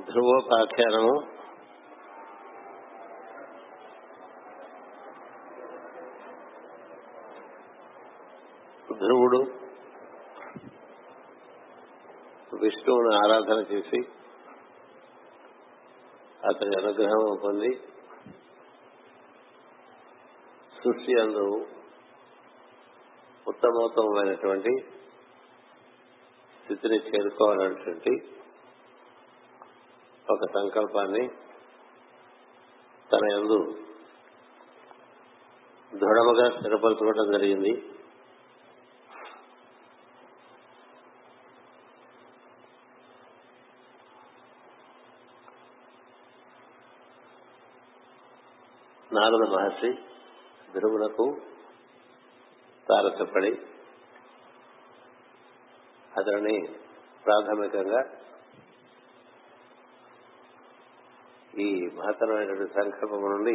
ధ్రువోపాఖ్యానము. ధ్రువుడు విష్ణువును ఆరాధన చేసి అతని అనుగ్రహం పొంది సృష్టి అందు ఉత్తమోత్తమైనటువంటి స్థితిని చేరుకోవాలనేటువంటి ఒక సంకల్పాన్ని తన ఎందు దృఢముగా స్థిరపరచుకోవడం జరిగింది. నారద మహర్షి ధ్రువులకు తారసపడి అతని ప్రాథమికంగా ఈ మహత్తరమైనటువంటి సంకల్పం నుండి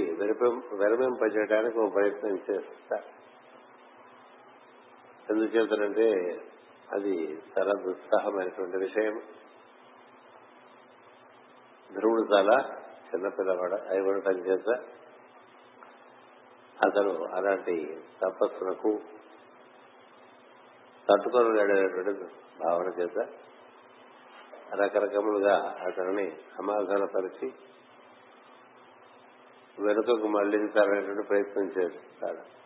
విరమింపజేయడానికి ఒక ప్రయత్నం చేస్తా. ఎందుచేతనంటే అది చాలా దుస్సాహమైనటువంటి విషయం. ధ్రువుడు చాలా చిన్నపిల్లవాడు అయి ఉండటం చేత అతను అలాంటి తపస్సులకు తట్టుకోలేడేటువంటి భావన చేత రకరకములుగా అతనిని సమాధానపరిచి వెనుకకు మళ్ళించాలనేటువంటి ప్రయత్నం చేస్తాడు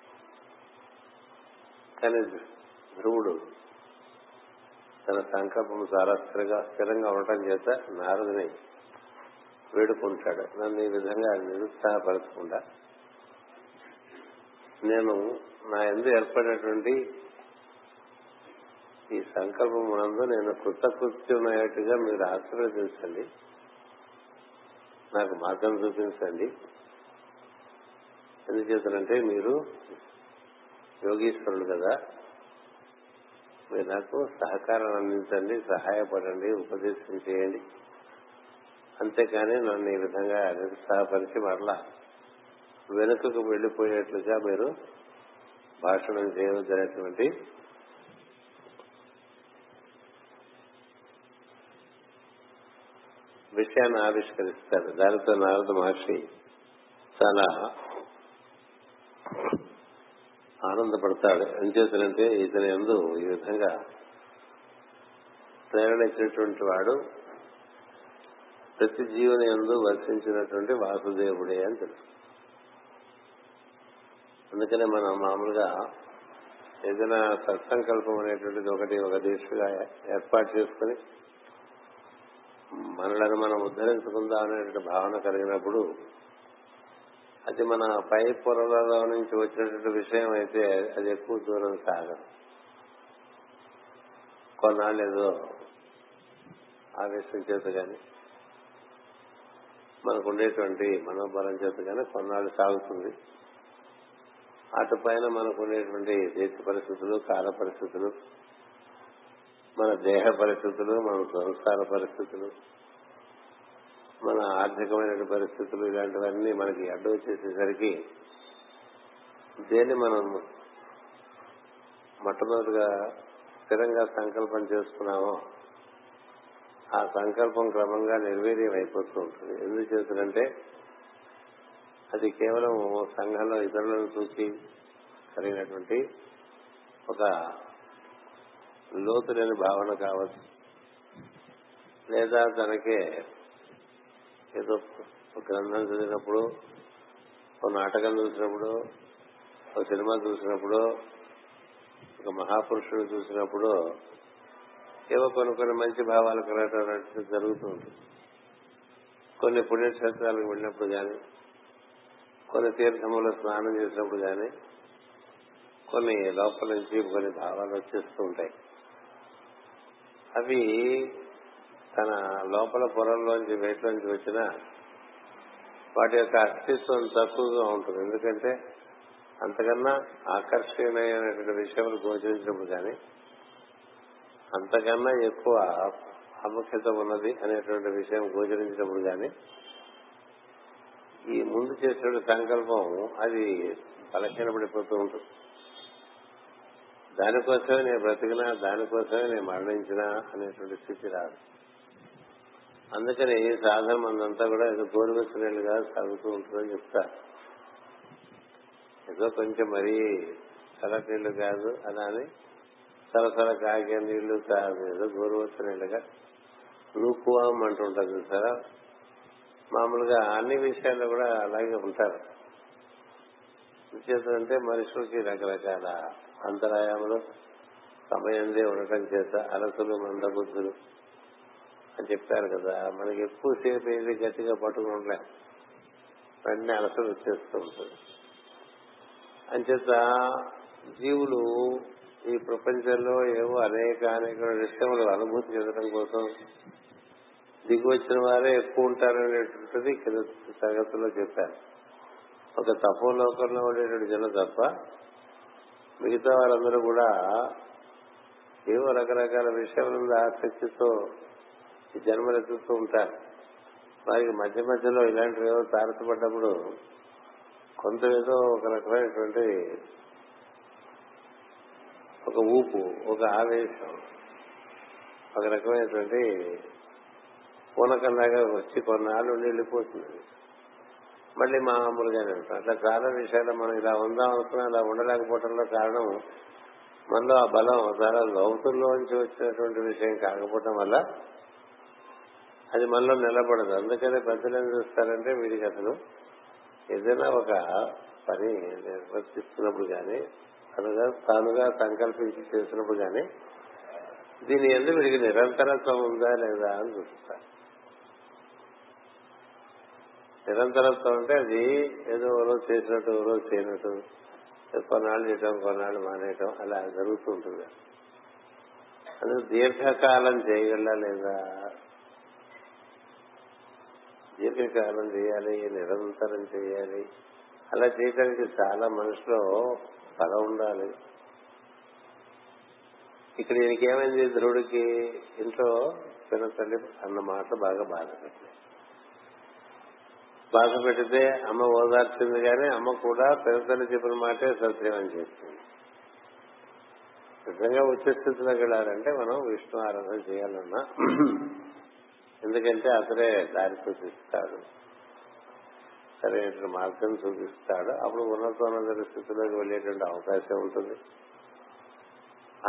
కానీ ధ్రువుడు తన సంకల్పం చాలా స్థిరంగా స్థిరంగా ఉండటం చేత నారదుని వేడుకుంటాడు. నన్ను ఈ విధంగా నిరుత్సాహపరచకుండా నేను నా ఎందు ఏర్పడినటువంటి ఈ సంకల్పం నందు నేను కృతకృత్యమయ్యేట్టుగా మీరు ఆశీర్వదించండి. నాకు మార్గం చూపించండి. ఎందుచేతనంటే మీరు యోగీశ్వరుడు కదా. మీరు నాకు సహకారం అందించండి సహాయపడండి ఉపదేశం చేయండి. అంతేకాని నన్ను ఈ విధంగా నిరుత్సాహపరిచి మరలా వెనుకకు వెళ్ళిపోయేట్లుగా మీరు భాషణం చేయవద్దనేటువంటి విషయాన్ని ఆవిష్కరిస్తాడు దానితో నారద మహర్షి చాలా ఆనందపడతాడు. ఎంచేతనంటే ఇతని ఎందు ఈ విధంగా ప్రేరణ ఇచ్చినటువంటి వాడు ప్రతి జీవుని ఎందు వర్తించినటువంటి వాసుదేవుడే అని తెలుసు అందుకనే మనం మామూలుగా ఏదైనా సత్సంకల్పం అనేటువంటిది ఒకటి ఒక దిశగా ఏర్పాటు చేసుకుని మనలను మనం ఉద్ధరించుకుందాం అనేటువంటి భావన కలిగినప్పుడు అది మన పై పొరలలో నుంచి వచ్చినటువంటి విషయం అయితే అది ఎక్కువ దూరం సాగదు కొన్నాళ్ళు ఏదో ఆవేశం చేత కానీ మనకు ఉండేటువంటి మనోబలం చేత కానీ కొన్నాళ్ళు సాగుతుంది. అటు పైన మనకు ఉండేటువంటి దేశ పరిస్థితులు కాల పరిస్థితులు మన దేహ పరిస్థితులు మన సంస్కార పరిస్థితులు మన ఆర్థికమైన పరిస్థితులు ఇలాంటివన్నీ మనకి అడ్డు వచ్చేసేసరికి దేన్ని మనం మొట్టమొదటిగా స్థిరంగా సంకల్పం చేసుకున్నామో ఆ సంకల్పం క్రమంగా నిర్వీర్యం అయిపోతూ ఉంటుంది. ఎందుకు చేస్తుందంటే అది కేవలం సంఘంలో ఇతరులను చూసి కలిగినటువంటి ఒక లోతు లేని భావన కావచ్చు. లేదా తనకే ఏదో ఒక గ్రంథం చదివినప్పుడు ఒక నాటకం చూసినప్పుడు ఒక సినిమా చూసినప్పుడు ఒక మహాపురుషుడు చూసినప్పుడు ఏవో కొన్ని కొన్ని మంచి భావాలు కలగటం జరుగుతూ ఉంటుంది. కొన్ని పుణ్యక్షేత్రాలకు వెళ్ళినప్పుడు కానీ కొన్ని తీర్థములో స్నానం చేసినప్పుడు కానీ కొన్ని లోపల నుంచి కొన్ని భావాలు వచ్చేస్తూ ఉంటాయి. అవి తన లోపల పొరల్లోంచి వేటిలోంచి వచ్చినా వాటి యొక్క అస్తిత్వం తక్కువగా ఉంటుంది. ఎందుకంటే అంతకన్నా ఆకర్షణీయమైనటువంటి విషయాలు గోచరించినప్పుడు కానీ అంతకన్నా ఎక్కువ ప్రాముఖ్యత ఉన్నది అనేటువంటి విషయం గోచరించినప్పుడు కానీ ఈ ముందు చేసిన సంకల్పం అది బలహీనపడిపోతూ ఉంటుంది. దానికోసమే నేను బ్రతికినా దానికోసమే నేను మరణించినా అనేటువంటి స్థితి రాదు. అందుకని సాధన మందంతా కూడా ఏదో గోరువెచ్చనీళ్ళుగా సాగుతూ ఉంటుందని చెప్తారు ఏదో కొంచెం మరీ చల్లటి నీళ్ళు కాదు అలా అని సరసర కాగే నీళ్ళు కాదు ఏదో గోరువెచ్చనీళ్ళుగా లూకువాం అంటుంటారు చూసారా? మామూలుగా అన్ని విషయాల్లో కూడా అలాగే ఉంటారు. అంటే మనుషులకి రకరకాల అంతరాయములు సమయందే ఉండటం చేత అలసులు మందబుద్ధులు. అని చెప్పారు కదా. మనకి ఎక్కువసేపు ఏది గట్టిగా పట్టుకుని ఉండలేం. వెంటనే అలసలు వచ్చేస్తూ ఉంటుంది. అంచేత జీవులు ఈ ప్రపంచంలో ఏవో అనేక అనేక విషయములు అనుభూతి చెందడం కోసం దిగి వచ్చిన వారే ఎక్కువ ఉంటారనేటువంటిది కింద తరగతిలో చెప్పారు. ఒక తపోలోకంలో ఉండేటువంటి జనం తప్ప మిగతా వారందరూ కూడా ఏవో రకరకాల విషయాల మీద ఆసక్తితో జన్మలెత్తుతూ ఉంటారు. వారికి మధ్య మధ్యలో ఇలాంటివి ఏదో తారసపడ్డప్పుడు కొంత ఏదో ఒక రకమైనటువంటి ఒక ఊపు ఒక ఆవేశం ఒక రకమైనటువంటి పూనకంలాగా వచ్చి కొన్నాళ్ళు వెళ్ళిపోతుంది. మళ్ళీ మామూలుగానే ఉంటాం. అట్లా చాలా విషయాలు మనం ఇలా ఉందాం అనుకున్నా అలా ఉండలేకపోవడంలో కారణం మనలో ఆ బలం చాలా లోతుల్లోంచి వచ్చినటువంటి విషయం కాకపోవడం వల్ల అది మనలో నిలబడదు. అందుకనే పెద్దలు ఏం చూస్తారంటే వీడికి అసలు ఏదైనా ఒక పని నిర్వర్తిస్తున్నప్పుడు కానీ తనుగా తానుగా సంకల్పించి చేసినప్పుడు కానీ దీని ఎందుకు వీడికి నిరంతరత్వం ఉందా లేదా అని చూస్తారు నిరంతరత్వం అంటే అది ఏదో ఓ రోజు చేసినట్టు ఓ రోజు చేయనట్టు కొన్నాళ్ళు చేయటం కొన్నాళ్ళు మానేయటం అలా జరుగుతూ ఉంటుంది. అందుకు దీర్ఘకాలం చేయగలరా లేదా దీర్ఘకాలం చేయాలి నిరంతరం చేయాలి. అలా చేయడానికి చాలా మనసులో బలం ఉండాలి. ఇక్కడ ఈయనకేమైంది ధ్రువుడికి? ఇంట్లో చిన్న తల్లి అన్న మాటలు బాగా బాధ పెట్టింది. బాధ పెడితే అమ్మ ఓదార్చింది కానీ అమ్మ కూడా పెద్దలు చెప్పిన మాటే సత్యం అని చెప్పింది. నిజంగా ఉచ్చ స్థితిలోకి వెళ్ళాలంటే మనం విష్ణు ఆరాధన చేయాలన్నా ఎందుకంటే అతడే దారి చూపిస్తాడు సరైన మార్గం చూపిస్తాడు అప్పుడు ఉన్నతోన్నత స్థితిలోకి వెళ్ళేటువంటి అవకాశం ఉంటుంది.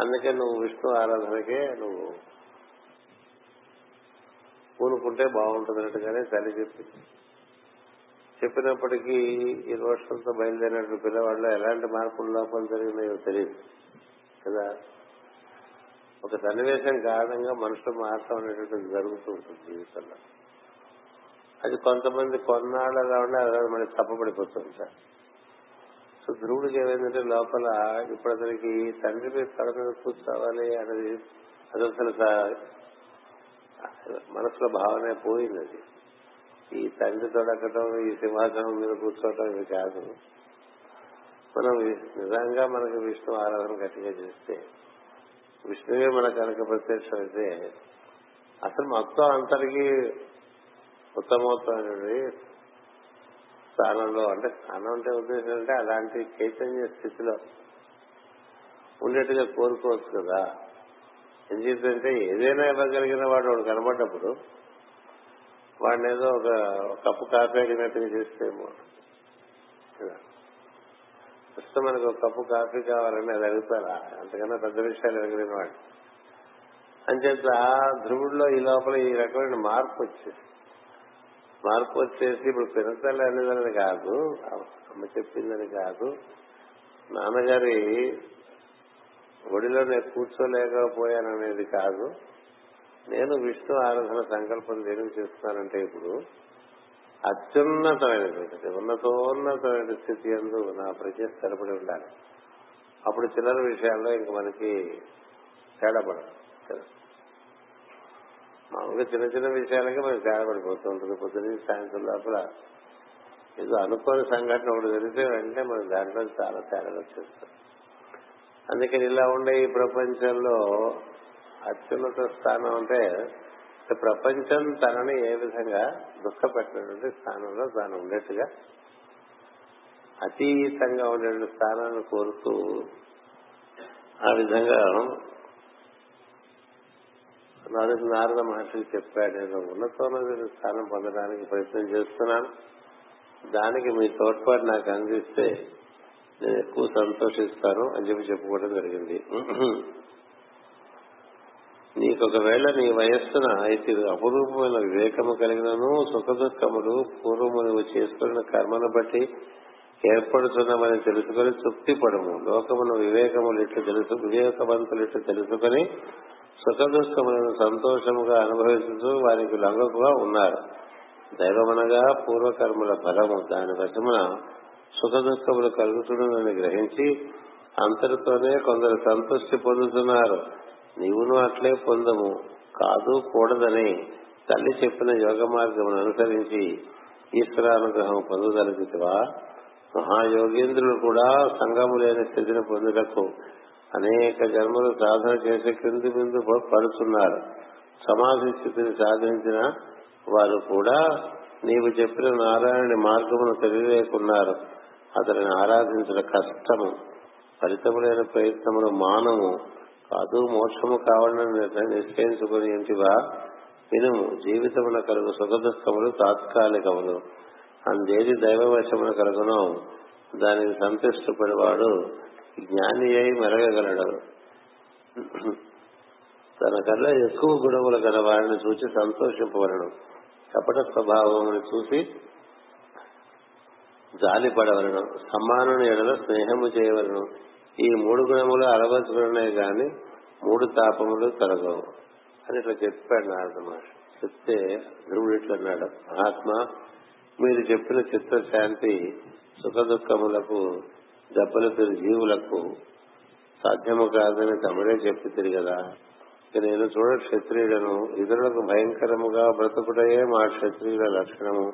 అందుకే నువ్వు విష్ణు ఆరాధనకే నువ్వు పూనుకుంటే బాగుంటుందన్నట్టుగానే తల్లి చెప్పింది. చెప్పినప్పటికీ ఈ రోషంతో బయలుదేరినట్టు పిల్లవాళ్ళు ఎలాంటి మార్పులు లోపల జరిగినాయో తెలియదు. కదా? ఒక సన్నివేశం కారణంగా మనుషులు మారటం అనేటువంటిది జరుగుతూ ఉంటుంది జీవితంలో. అది కొంతమంది కొన్నాళ్ళగా ఉండి అది మనకి తప్పబడిపోతుంది సార్. సో ధ్రువుడికి ఏమైందంటే లోపల ఇప్పుడు అతనికి తండ్రి మీద తల మీద కూర్చోవాలి అనేది అది అసలు మనసులో భావనే పోయింది అది. ఈ తండ్రి తొడకటం ఈ సింహాసనం మీద కూర్చోవటం ఇది కాదు. మనం నిజంగా మనకి విష్ణు ఆరాధన గట్టిగా చేస్తే విష్ణువే మన కనుక ప్రత్యక్షమైతే అసలు మొత్తం అంతరికి ఉత్తమోత్తమైనది స్థానంలో అంటే స్థానం అంటే ఉద్దేశం అంటే అలాంటి చైతన్య స్థితిలో ఉండేట్టుగా కోరుకోవచ్చు కదా. ఎందుకంటే ఏదైనా ఇవ్వగలిగిన వాడు వాడు కనబడ్డప్పుడు వాడిని ఏదో ఒక కప్పు కాఫీ అడిగినట్టుగా చేస్తే ప్రస్తుతం మనకు కప్పు కాఫీ కావాలని అది అడుగుతారా? అంతకన్నా పెద్ద విషయాలు అడిగిన వాడు అంచేత ధ్రువుడిలో ఈ లోపల ఈ రకమైన మార్పు వచ్చేసి మార్పు వచ్చేసి ఇప్పుడు పినతల్లి అనేదని కాదు అమ్మ చెప్పిందని కాదు. నాన్నగారి ఒడిలో నేను కూర్చోలేకపోయాననేది కాదు. నేను విష్ణు ఆరాధన సంకల్పం దేనికి చేస్తున్నానంటే ఇప్పుడు అత్యున్నతమైనటువంటిది ఉన్నతోన్నతమైన స్థితి ఎందు నా ప్రజ్ఞ స్థిరపడి ఉండాలి. అప్పుడు చిల్లర విషయాల్లో ఇంక మనకి తేడాపడదు మామూలుగా చిన్న చిన్న విషయాలకి మనకి తేడాపడిపోతూ ఉంటుంది. పొద్దున్న సాయంత్రం లోపల ఏదో అనుకోని సంఘటన ఒకటి జరిగితే వెంటనే మనం దాంట్లో చాలా తేడా వచ్చేస్తాం అందుకని ఇలా ఉండే ఈ ప్రపంచంలో అత్యున్నత స్థానం అంటే ప్రపంచం తనని ఏ విధంగా దుఃఖపెట్టినటువంటి స్థానంలో తాను ఉండేట్టుగా అతీతంగా ఉండే స్థానాన్ని కోరుతూ ఆ విధంగా నారద నారద మహర్షికి చెప్పాడు నేను ఉన్నతోన్నత స్థానం పొందడానికి ప్రయత్నం చేస్తున్నాను. దానికి మీ తోడ్పాటు నాకు అందిస్తే నేను ఎక్కువ సంతోషిస్తాను అని చెప్పి చెప్పుకోవడం జరిగింది. నీకు ఒకవేళ నీ వయస్సున అయితే అపురూపమైన వివేకము కలిగినను సుఖదుఖములు పూర్వము నువ్వు చేసుకున్న కర్మను బట్టి ఏర్పడుతున్నామని తెలుసుకొని తృప్తి పడము లోకమును వివేకములు ఇట్లు తెలుసు వివేకవంతులు ఇట్లు తెలుసుకొని సుఖదుఖములను సంతోషముగా అనుభవిస్తూ వారికి లంగకుగా ఉన్నారు. దైవమనగా పూర్వకర్మల బలము దాని వశమున సుఖదుఖములు కలుగుతుండని గ్రహించి అంతటితోనే కొందరు సంతృష్టి పొందుతున్నారు. నీవును అట్లే పొందము. కాదు కూడదని తల్లి చెప్పిన యోగ మార్గమును అనుసరించి ఈశ్వరానుగ్రహం పొందగలిగితివా మహాయోగేంద్రులు కూడా సంగము లేని స్థితిని పొందుటకు అనేక జన్మలు సాధన చేసే క్రింది బిందు పడుతున్నారు. సమాధి స్థితిని సాధించిన వారు కూడా నీవు చెప్పిన నారాయణుని మార్గమును తెలియలేకున్నారు అతనిని ఆరాధించడం కష్టము. ఫలితము లేని ప్రయత్నములు మానము. కాదు మోక్షము కావాలని నిశ్చయించుకుని ఇంటివా వినుము. జీవితమున కలుగు సుఖదుఖములు తాత్కాలికములు. అందేది దైవవశమున కలుగును. దానికి సంతృష్టపడివాడు జ్ఞాని అయి మెరగగలడు. తనకల్లా ఎక్కువ గుణములు గల వారిని చూసి సంతోషింపవలను కపట స్వభావమును చూసి జాలిపడవలను. సమ్మానుని ఎడల స్నేహము చేయవలను. ఈ మూడు గుణములు అలవచ్చుకున్నాయి గాని మూడు తాపములు తొలగవు. అని ఇట్లా చెప్పాడు నారద మహర్షి. చెప్తే ధ్రువుడు ఇట్లా అన్నాడు మహాత్మ మీరు చెప్పిన చిత్తశాంతి సుఖ దుఃఖములకు దెబ్బలు జీవులకు సాధ్యము కాదని తమరే చెప్పి కదా నేను చూడ క్షత్రియులను ఇతరులకు భయంకరముగా బ్రతుకుటయే మా క్షత్రియుల లక్షణము.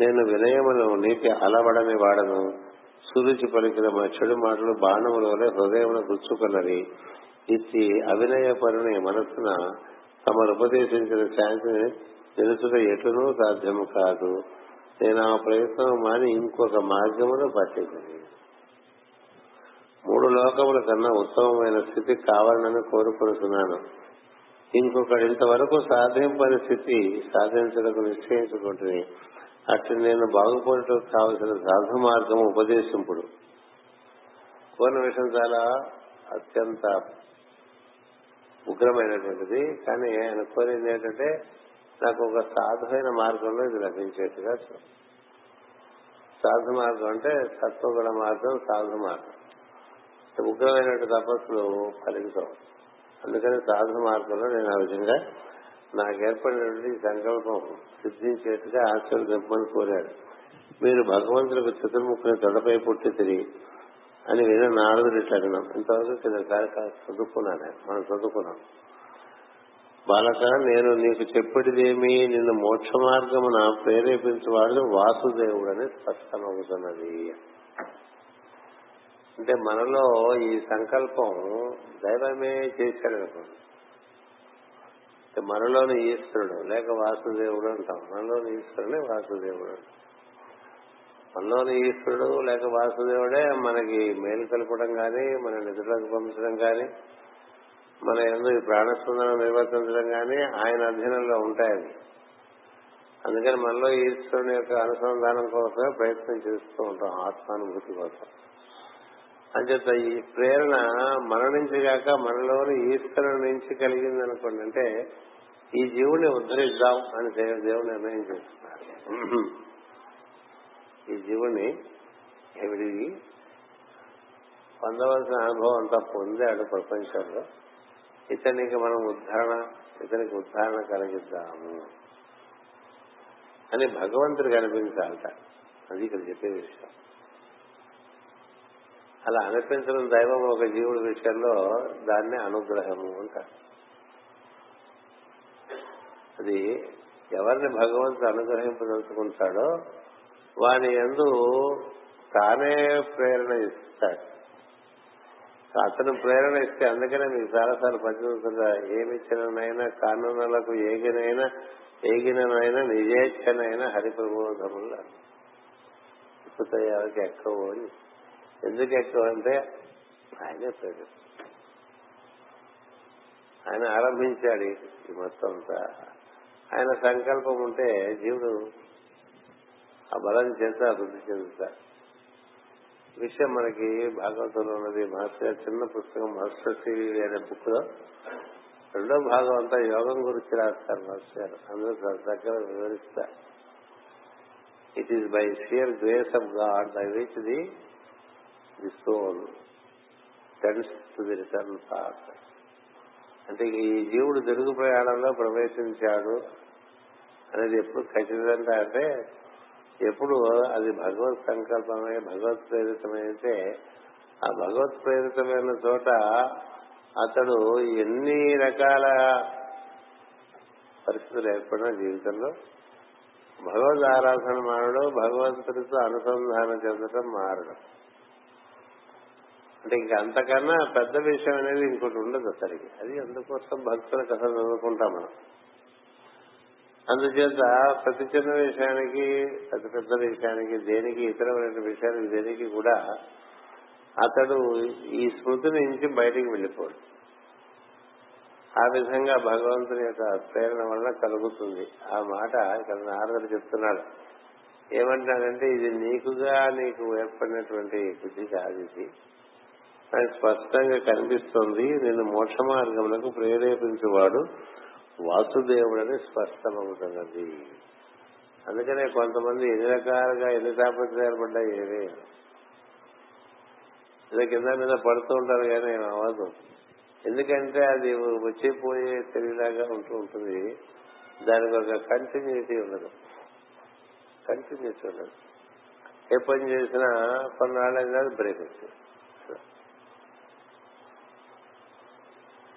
నేను వినయమును నీటి అలవడని వాడను. సురుచి పలికిన మా చెడు మాటలు బాణముల వలె హృదయమును గుచ్చుకున్నది ఇచ్చి అవినయ పరుని మనస్సున తమరు ఉపదేశించిన శాంతిని తెలుసుట ఎటునూ సాధ్యము కాదు. నేను ఆ ప్రయత్నం మాని ఇంకొక మార్గమును పట్టింది మూడు లోకముల కన్నా ఉత్తమమైన స్థితి కావాలని కోరుకుంటున్నాను ఇంకొకటి ఇంతవరకు సాధింపని స్థితి సాధించడానికి నిశ్చయించుకుంటుంది అట్లా నేను బాగుపడటం కావలసిన సాధు మార్గం ఉపదేశింపుడు కోరిన విషయం చాలా అత్యంత ఉగ్రమైనటువంటిది కానీ ఆయన కోరింది ఏంటంటే నాకు ఒక సాధువైన మార్గంలో ఇది లభించేట్టుగా సాధు మార్గం అంటే సత్వగుణ మార్గం సాధు మార్గం. ఉగ్రమైనటువంటి తపస్సులు ఫలించవు. అందుకని సాధు మార్గంలో నేను ఆ విధంగా నాకు ఏర్పడినటువంటి సంకల్పం సిద్ధించేట్టుగా ఆశీర్వదింపని కోరాడు. మీరు భగవంతులకు చతుర్ముఖుని తొడపై పుట్టి తిరిగి అని విన నారదుడు ఇట్లా ఇంతవరకు చిన్న చదువుకున్నాను మనం చదువుకున్నాం. బాలక నేను నీకు చెప్పేటిదేమి నిన్ను మోక్ష మార్గమున ప్రేరేపించేవాడు వాసుదేవుడు అని స్పష్టమవుతున్నది. అంటే మనలో ఈ సంకల్పం దైవమే చేశాడనుకోండి మనలోని ఈశ్వరుడు లేక వాసుదేవుడు అంటాం. మనలోని ఈశ్వరుడే వాసుదేవుడు మనలోని ఈశ్వరుడు లేక వాసుదేవుడే మనకి మేలు కలపడం కానీ మన నిధులకు పంపించడం కానీ మన ఎందు ఈ ప్రాణస్పందనం నిర్వర్తించడం కానీ ఆయన అధీనంలో ఉంటాయి అందుకని మనలో ఈశ్వరుని యొక్క అనుసంధానం కోసమే ప్రయత్నం చేస్తూ ఉంటాం ఆత్మానుభూతి కోసం. అంచేత ఈ ప్రేరణ మన నుంచి కాక మనలోని ఈశ్వరుని నుంచి కలిగింది అనుకోండి అంటే ఈ జీవుని ఉద్ధరిద్దాం అని దేవుడు నిర్ణయం చేస్తున్నారు. ఈ జీవుని ఎవిడి పొందవలసిన అనుభవం అంతా పొందాడు ప్రపంచంలో ఇతనికి మనం ఉద్ధరణ ఇతనికి ఉద్ధారణ కలిగిద్దాము అని భగవంతుడు కనిపించాలట. అది ఇక్కడ చెప్పే విషయం. అలా అనిపించడం దైవం ఒక జీవుడి విషయంలో దాన్నే అనుగ్రహము అంటారు. అది ఎవరిని భగవంతుడు అనుగ్రహింపదలుచుకుంటాడో వాని ఎందు తానే ప్రేరణ ఇస్తాడు. అతను ప్రేరణ ఇస్తే అందుకనే మీకు చాలాసార్లు పనిచేస్తుందా ఏమిచ్చినైనా కానునలకు ఏగినైనా ఏగిననైనా నిజేచ్ఛనైనా హరిప్రబోధములు ఎక్కుతాయాలకి ఎక్కువ ఎందుకు ఎక్కువ అంటే ఆయనే ప్రేరిస్తాడు ఆయన ఆరంభించాడు ఈ మొత్తం అంతా. ఆయన సంకల్పం ఉంటే జీవుడు ఆ బలం చేత అభివృద్ధి చెందుతాడు విషయం మనకి భాగవతంలో ఉన్నది మహర్షి చిన్న పుస్తకం మహర్షి అనే బుక్లో రెండో భాగం అంతా యోగం గురించి రాస్తారు మహర్షి గారు. అందరూ దగ్గర వివరిస్తారు. It is by sheer grace of God by which the the soul tends to the return path అంటే ఈ జీవుడు తెలుగు ప్రయాణంలో ప్రవేశించాడు అనేది ఎప్పుడు ఖచ్చితంగా అంటే ఎప్పుడు అది భగవత్ సంకల్పమే భగవత్ ప్రేరితమైతే ఆ భగవత్ ప్రేరితమైన చోట అతడు ఎన్ని రకాల పరిస్థితులు ఏర్పడిన జీవితంలో భగవద్ ఆరాధన మారడం భగవంతుడితో అనుసంధానం చెందడం మారడం. అంటే ఇంకా అంతకన్నా పెద్ద విషయం అనేది ఇంకోటి ఉండదు అతనికి. అది అందుకోసం భక్తుల కథ చదువుకుంటాం మనం. అందుచేత ప్రతి చిన్న విషయానికి పెద్ద పెద్ద విషయానికి దేనికి ఇతరమైన విషయానికి దేనికి కూడా అతడు ఈ స్మృతి నుంచి బయటికి వెళ్ళిపోడు. ఆ విధంగా భగవంతుని యొక్క ప్రేరణ వలన కలుగుతుంది. ఆ మాట ఇక్కడ నారదుడు చెప్తున్నాడు. ఏమంటాడంటే ఇది నీకుగా నీకు ఏర్పడినటువంటి బుద్ధి కాదు ఇది. అని స్పష్టంగా కనిపిస్తుంది నేను మోక్ష మార్గములకు ప్రేరేపించేవాడు వాసుదేవుడని స్పష్టమవుతున్నది. అందుకనే కొంతమంది ఎన్ని రకాలుగా ఎన్ని తాపత్రయాలు పడ్డాయి ఏవే. ఇలా కింద మీద పడుతూ ఉంటారు కానీ నేను అవ్వదు. ఎందుకంటే అది వచ్చిపోయే తెలియలాగా ఉంటూ ఉంటుంది. దానికి ఒక కంటిన్యూటీ ఉండదు. కంటిన్యూటీ ఉండదు. ఏ పని చేసినా కొన్నాళ్ళ బ్రేక్ వచ్చింది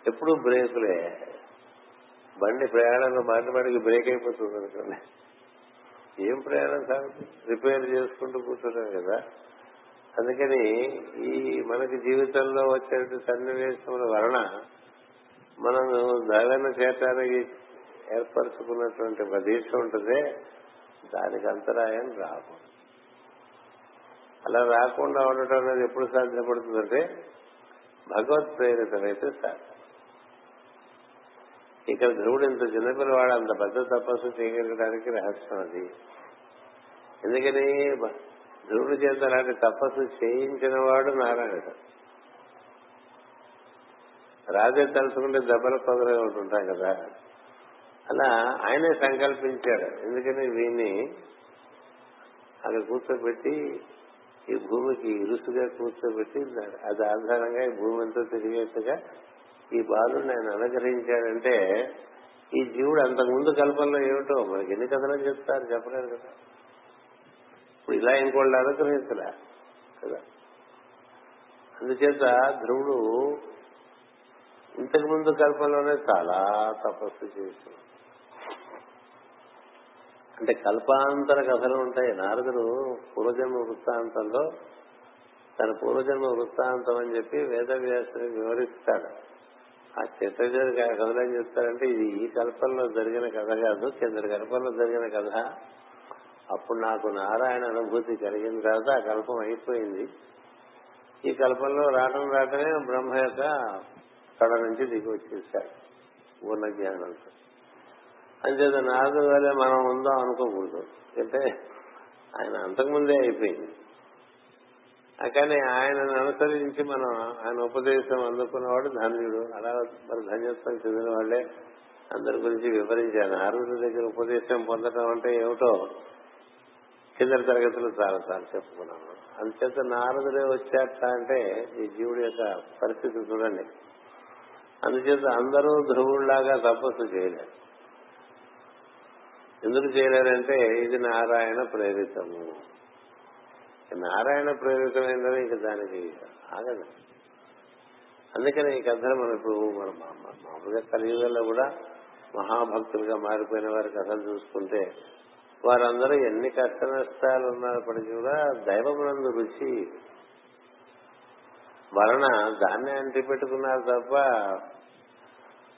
ఎప్పుడు బ్రేకులే. బండి ప్రయాణంలో మాటి మాటికి బ్రేక్ అయిపోతుంది అనుకోండి. ఏం ప్రయాణం సాగుతుంది? రిపేర్ చేసుకుంటూ కూర్చున్నాం కదా. అందుకని ఈ మనకి జీవితంలో వచ్చే సన్నివేశముల వలన మనం దైవాన్ని చేరడానికి ఏర్పరచుకున్నటువంటి ప్రదేశం ఉంటుంది దానికి అంతరాయం రాదు అలా రాకుండా ఉండటం అనేది ఎప్పుడు సాధ్యపడుతుందంటే భగవత్ ప్రేరితమైతే సాధ్యం. ఇక్కడ ధ్రువుడు ఇంత చిన్నపిల్లవాడు అంత పెద్ద తపస్సు చేయగలగడానికి రహస్యం అది. ఎందుకని? ధ్రువుడు చేత అలాంటి తపస్సు చేయించిన వాడు నారాయణుడు. రాజే తలుచుకుంటే దెబ్బల కొందరగా ఉంటుంటాం కదా. అలా ఆయనే సంకల్పించాడు. ఎందుకని? వీని అక్కడ కూర్చోబెట్టి ఈ భూమికి ఇరుసుగా కూర్చోబెట్టి అది ఆధారంగా ఈ భూమి అంతా తిరిగేట్టుగా ఈ బాలుని ఆయన అనుగ్రహించాడంటే ఈ జీవుడు అంతకుముందు కల్పనలో ఏమిటో మనకి ఎన్ని కథలు చెప్తారు చెప్పలేరు కదా. ఇప్పుడు ఇలా ఇంకోళ్ళు అనుగ్రహించలే కదా. అందుచేత ధ్రువుడు ఇంతకు ముందు కల్పనలోనే చాలా తపస్సు చేస్తున్నాడు అంటే కల్పాంతర కథలు ఉంటాయి. నారదుడు పూర్వజన్మ వృత్తాంతంలో తన పూర్వజన్మ వృత్తాంతం అని చెప్పి వేదవ్యాసుని వివరిస్తాడు. ఆ చిత్రజడి కథలు ఏం చెప్తారంటే ఇది ఈ కల్పంలో జరిగిన కథ కాదు కిందటి కల్పంలో జరిగిన కథ. అప్పుడు నాకు నారాయణ అనుభూతి కలిగిన తర్వాత ఆ కల్పం అయిపోయింది. ఈ కల్పంలో రాటం రావటమే బ్రహ్మ యొక్క కళ నుంచి దిగి వచ్చేసాడు పూర్ణ జ్ఞానంతో అంచేత నారదు వల్లే మనం ఉందాం అనుకోకూడదు. అంటే ఆయన అంతకుముందే అయిపోయింది. కానీ ఆయనను అనుసరించి మనం ఆయన ఉపదేశం అందుకున్నవాడు ధన్యుడు. అలా మరి ధన్యత్వం చెందిన వాళ్ళే అందరి గురించి వివరించాను అరుణుడి దగ్గర ఉపదేశం పొందడం అంటే ఏమిటో కింద తరగతులు చాలా సార్లు చెప్పుకున్నాను. అందుచేత నారదుడే వచ్చాట అంటే ఈ జీవుడి యొక్క పరిస్థితి చూడండి. అందుచేత అందరూ ధ్రువుడిలాగా తపస్సు చేయలేరు. ఎందుకు చేయలేరంటే ఇది నారాయణ ప్రేరితము. నారాయణ ప్రేరితమైందని ఇంక దానికి ఆగదు. అందుకని ఈ కథలు మనం ఇప్పుడు మన మామూలుగా కలియుగంలో కూడా మహాభక్తులుగా మారిపోయిన వారి కథలు చూసుకుంటే వారందరూ ఎన్ని కష్ట నష్టాలు ఉన్నప్పటికీ కూడా దైవమునందు రుచి వలన దాన్ని అంటి పెట్టుకున్నారు తప్ప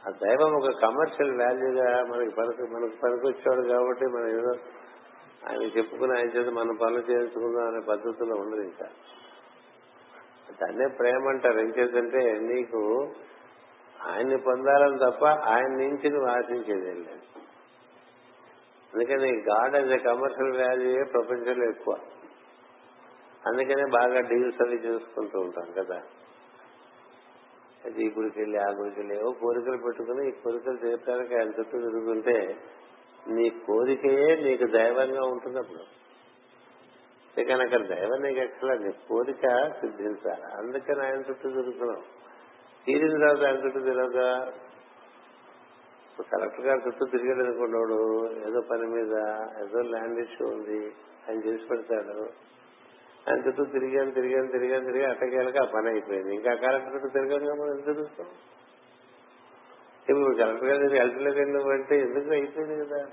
ఆ దైవం ఒక కమర్షియల్ వాల్యూగా మనకి పనికి మనకు పనికొచ్చాడు కాబట్టి మనం ఏదో ఆయన చెప్పుకుని ఆయన చేత మనం పనులు చేయించుకుందాం అనే పద్ధతిలో ఉండదు ఇంకా. దాన్నే ప్రేమ అంటారు. ఏం చేద్దంటే నీకు ఆయన్ని పొందాలని తప్ప ఆయన నుంచి నువ్వు ఆశించేది లేదు. అందుకని గాడ్ అనే కమర్షియల్ వాల్యూ ప్రపంచంలో ఎక్కువ. అందుకనే బాగా డీల్స్ అవి చేసుకుంటూ ఉంటాం కదా. అది ఈ గుడికి వెళ్ళి ఆ గుడికి వెళ్ళి ఏవో కోరికలు పెట్టుకుని ఈ కోరికలు తీర్చడానికి ఆయన చుట్టూ తిరుగుతుంటే నీ కోరికయే నీకు దైవంగా ఉంటున్నప్పుడు. కానీ అక్కడ దైవం నీకు ఎక్కడ నీ కోరిక సిద్ధించాలి. అందుకని ఆయన చుట్టూ తిరుగుతున్నాం. తీరిన తర్వాత ఆయన చుట్టూ తిరగదా కలెక్టర్ గారి చుట్టూ తిరిగాడు అనుకున్నాడు ఏదో పని మీద ఏదో ల్యాండ్ ఇష్యూ ఉంది ఆయన చేసి పెడతాడు. ఆయన చుట్టూ తిరిగాను తిరిగాను తిరిగాను తిరిగి అట్టకేళ్ళకి ఆ పని అయిపోయింది. ఇంకా కలెక్టర్ చుట్టూ తిరగంగా మనం ఎందుకు తిరుగుతాం? ఇప్పుడు కలెక్టర్ గారి దగ్గర అంటే ఎందుకు అయిపోయింది కదా?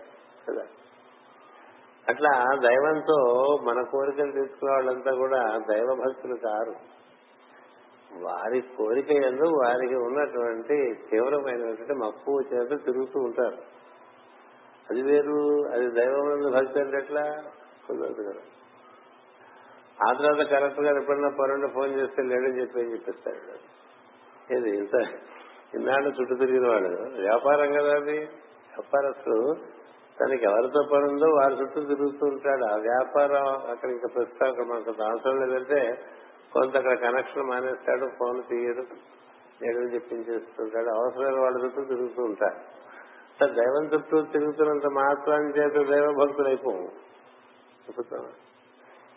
కదా. అట్లా దైవంతో మన కోరికలు తీసుకునే వాళ్ళంతా కూడా దైవ భక్తులు కారు. వారి కోరిక ఎందు వారికి ఉన్నటువంటి తీవ్రమైనటువంటి మక్కువ చేత తిరుగుతూ ఉంటారు. అది వేరు అది దైవం భక్తి అంటే ఎట్లా? కుదరదు కదా. ఆ తర్వాత కలెక్టర్ గారు ఎప్పుడన్నా పరుండి ఫోన్ చేస్తే లేడని చెప్పి ఏం చెప్పిస్తాడు ఇది ఇంత ఇన్నాళ్ళు చుట్టూ తిరిగిన వాడు. వ్యాపారం కదా అది? వ్యాపారస్తుడు తనకి ఎవరితో పని ఉందో వారి చుట్టూ తిరుగుతూ ఉంటాడు. ఆ వ్యాపారం అక్కడ ఇంకా ప్రస్తుతం మనకు అవసరం లేదంటే కొంత అక్కడ కనెక్షన్ మానేస్తాడు ఫోన్ తీయడు నేడు చెప్పించేస్తుంటాడు. అవసరమైన వాళ్ళ చుట్టూ తిరుగుతూ ఉంటాడు. సార్ దైవం చుట్టూ తిరుగుతున్నంత మాత్రం చేత దైవ భక్తులు అయిపోవు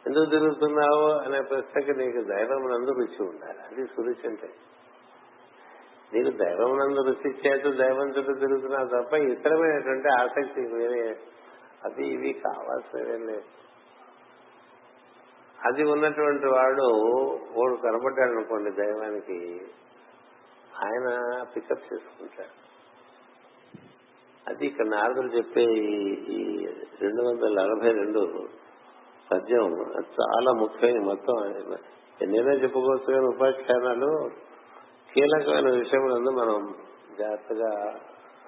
ఎందుకు తిరుగుతున్నావు అనే ప్రశ్నకి నీకు దైవం నందు రుచి ఉండాలి. అది సురుచి అంటే నీకు దైవం నందు రుచి చేత దైవం చుట్టూ తిరుగుతున్నావు తప్ప ఇతరమైనటువంటి ఆసక్తి వేరే. అది ఇవి కావాల్సినవేం అది ఉన్నటువంటి వాడు వాడు కనబడ్డాడు అనుకోండి దైవానికి ఆయన పికప్ చేసుకుంటాడు. అది ఇక్కడ నారదులు చెప్పే ఈ రెండు వందల నలభై రెండు పద్యం చాలా ముఖ్యమైన మొత్తం. ఎన్నైనా చెప్పుకోవచ్చు కానీ ఉపాఖ్యానాలు కీలకమైన విషయములందు మనం జాగ్రత్తగా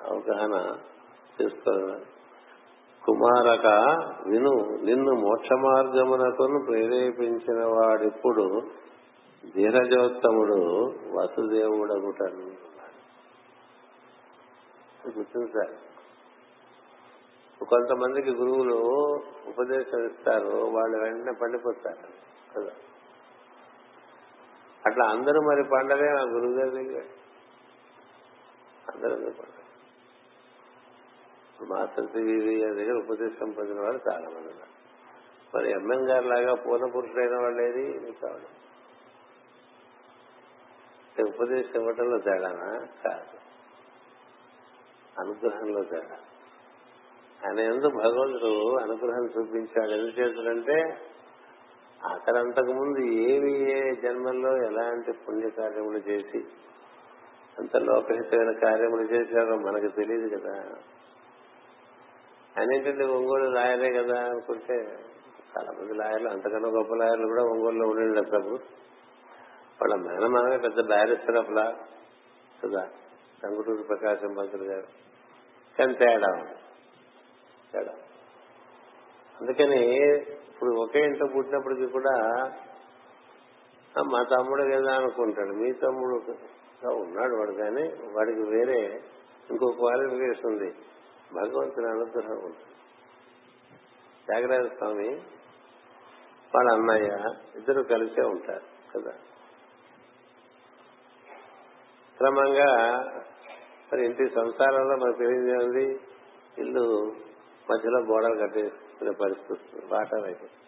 అవగాహన చేసుకోవాలి కుమారక విను నిన్ను మోక్ష మార్గమునకును ప్రేరేపించిన వాడిప్పుడు ధీరజోత్తముడు వసుదేవుడగుటను. గుర్తించాలి కొంతమందికి గురువులు ఉపదేశం ఇస్తారు వాళ్ళు వెంటనే పండిపోతారు. కదా? అట్లా అందరూ మరి పండగే ఆ గురువు గారి దగ్గర. అందరూ పండగ మాస్టర్ సివి దగ్గర ఉపదేశం పొందిన వాళ్ళు చాలా మంది ఉన్నారు. మరి ఎంఎన్ గారి లాగా పూర్ణ పురుషుడైన వాళ్ళు ఏది? కావడం ఉపదేశం ఇవ్వటంలో తేడానా? కాదు. అనుగ్రహంలో తేడా. ఆయన ఎందుకు భగవంతుడు అనుగ్రహం చూపించాడు. ఎందుకు చేతులంటే అక్కడ అంతకు ముందు ఏ జన్మల్లో ఎలాంటి పుణ్యకార్యములు చేసి అంత లోకహితమైన కార్యములు చేశారో మనకు తెలియదు కదా. ఆయన ఒంగోలు లాయరే కదా అనుకుంటే చాలా మంది లాయర్లు అంతకన్నా గొప్ప లాయర్లు కూడా ఒంగోలులో ఉండండి డబ్బు వాళ్ళ మేనమానమే పెద్ద బ్యారిస్టర్ అప్లా కదా టంగుటూరు ప్రకాశం పంతులు గారు. కానీ తేడా తేడా అందుకని ఇప్పుడు ఒకే ఇంట్లో పుట్టినప్పటికీ కూడా మా తమ్ముడు కదా అనుకుంటాడు. మీ తమ్ముడు ఉన్నాడు వాడు కానీ వాడికి వేరే ఇంకో క్వాలిఫికేషన్ ఉంది. భగవంతుని అనుగ్రహం ఉంటుంది త్యాగరాజ స్వామి వాళ్ళ అన్నయ్య ఇద్దరు కలిసే ఉంటారు కదా. క్రమంగా మరి ఇంటి సంసారంలో మనకు తెలియజేది ఇల్లు మధ్యలో గోడలు కట్టేసి చేసుకునే పరిస్థితి వాటాలు అయిపోతుంది.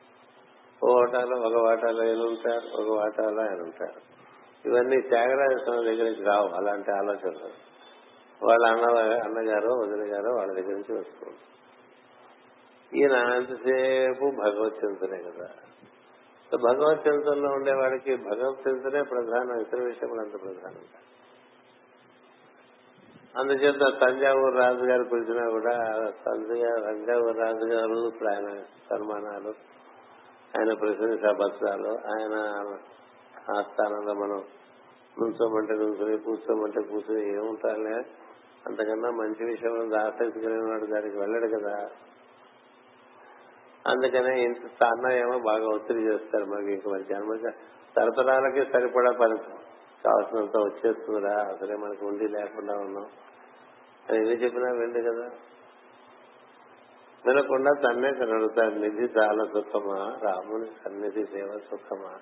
ఓ వాటాలో ఒక వాటాలో ఆయన ఉంటారు ఒక వాటాలో ఆయన ఉంటారు ఇవన్నీ త్యాగరాజ స్వామి దగ్గర నుంచి రావు అలాంటి ఆలోచనలు. వాళ్ళ అన్న అన్నగారు వదిన గారు వాళ్ళ దగ్గర నుంచి వస్తుంది. ఈయన ఎంతసేపు భగవత్ చింతనే కదా. భగవత్ చింతనలో ఉండేవాడికి భగవత్ చింతనే ప్రధానం ఇతర విషయంలో అంత ప్రధానం కాదు. అందుచేత తంజావూరు రాజు గారు పిలిచినా కూడా తంజావూరు రాజు గారు ఇప్పుడు ఆయన సన్మానాలు ఆయన ప్రశంసా పత్రాలు ఆయన ఆస్థానంలో మనం నుంచోమంటే నుంచుని కూర్చోమంటే కూర్చొని ఏముంటారులే? అంతకన్నా మంచి విషయం ఆసక్తి కలిగిన వాడు దానికి వెళ్ళడు కదా. అందుకనే ఇంత అన్న ఏమో బాగా ఒత్తిడి చేస్తారు మనకి ఇంక మరి జన్మ తరతరాలకి సరిపడా పని కావాల్సినంత వచ్చేస్తుందిరా. అసలే మనకు ఉండి లేకుండా ఉన్నాం. అని ఎన్ని చెప్పినా వెళ్ళి కదా. వినకుండా తన్నే కనడుతాడు నిధి చాలా సుఖమా? రాముని సన్నిధి సేవ సుఖమా?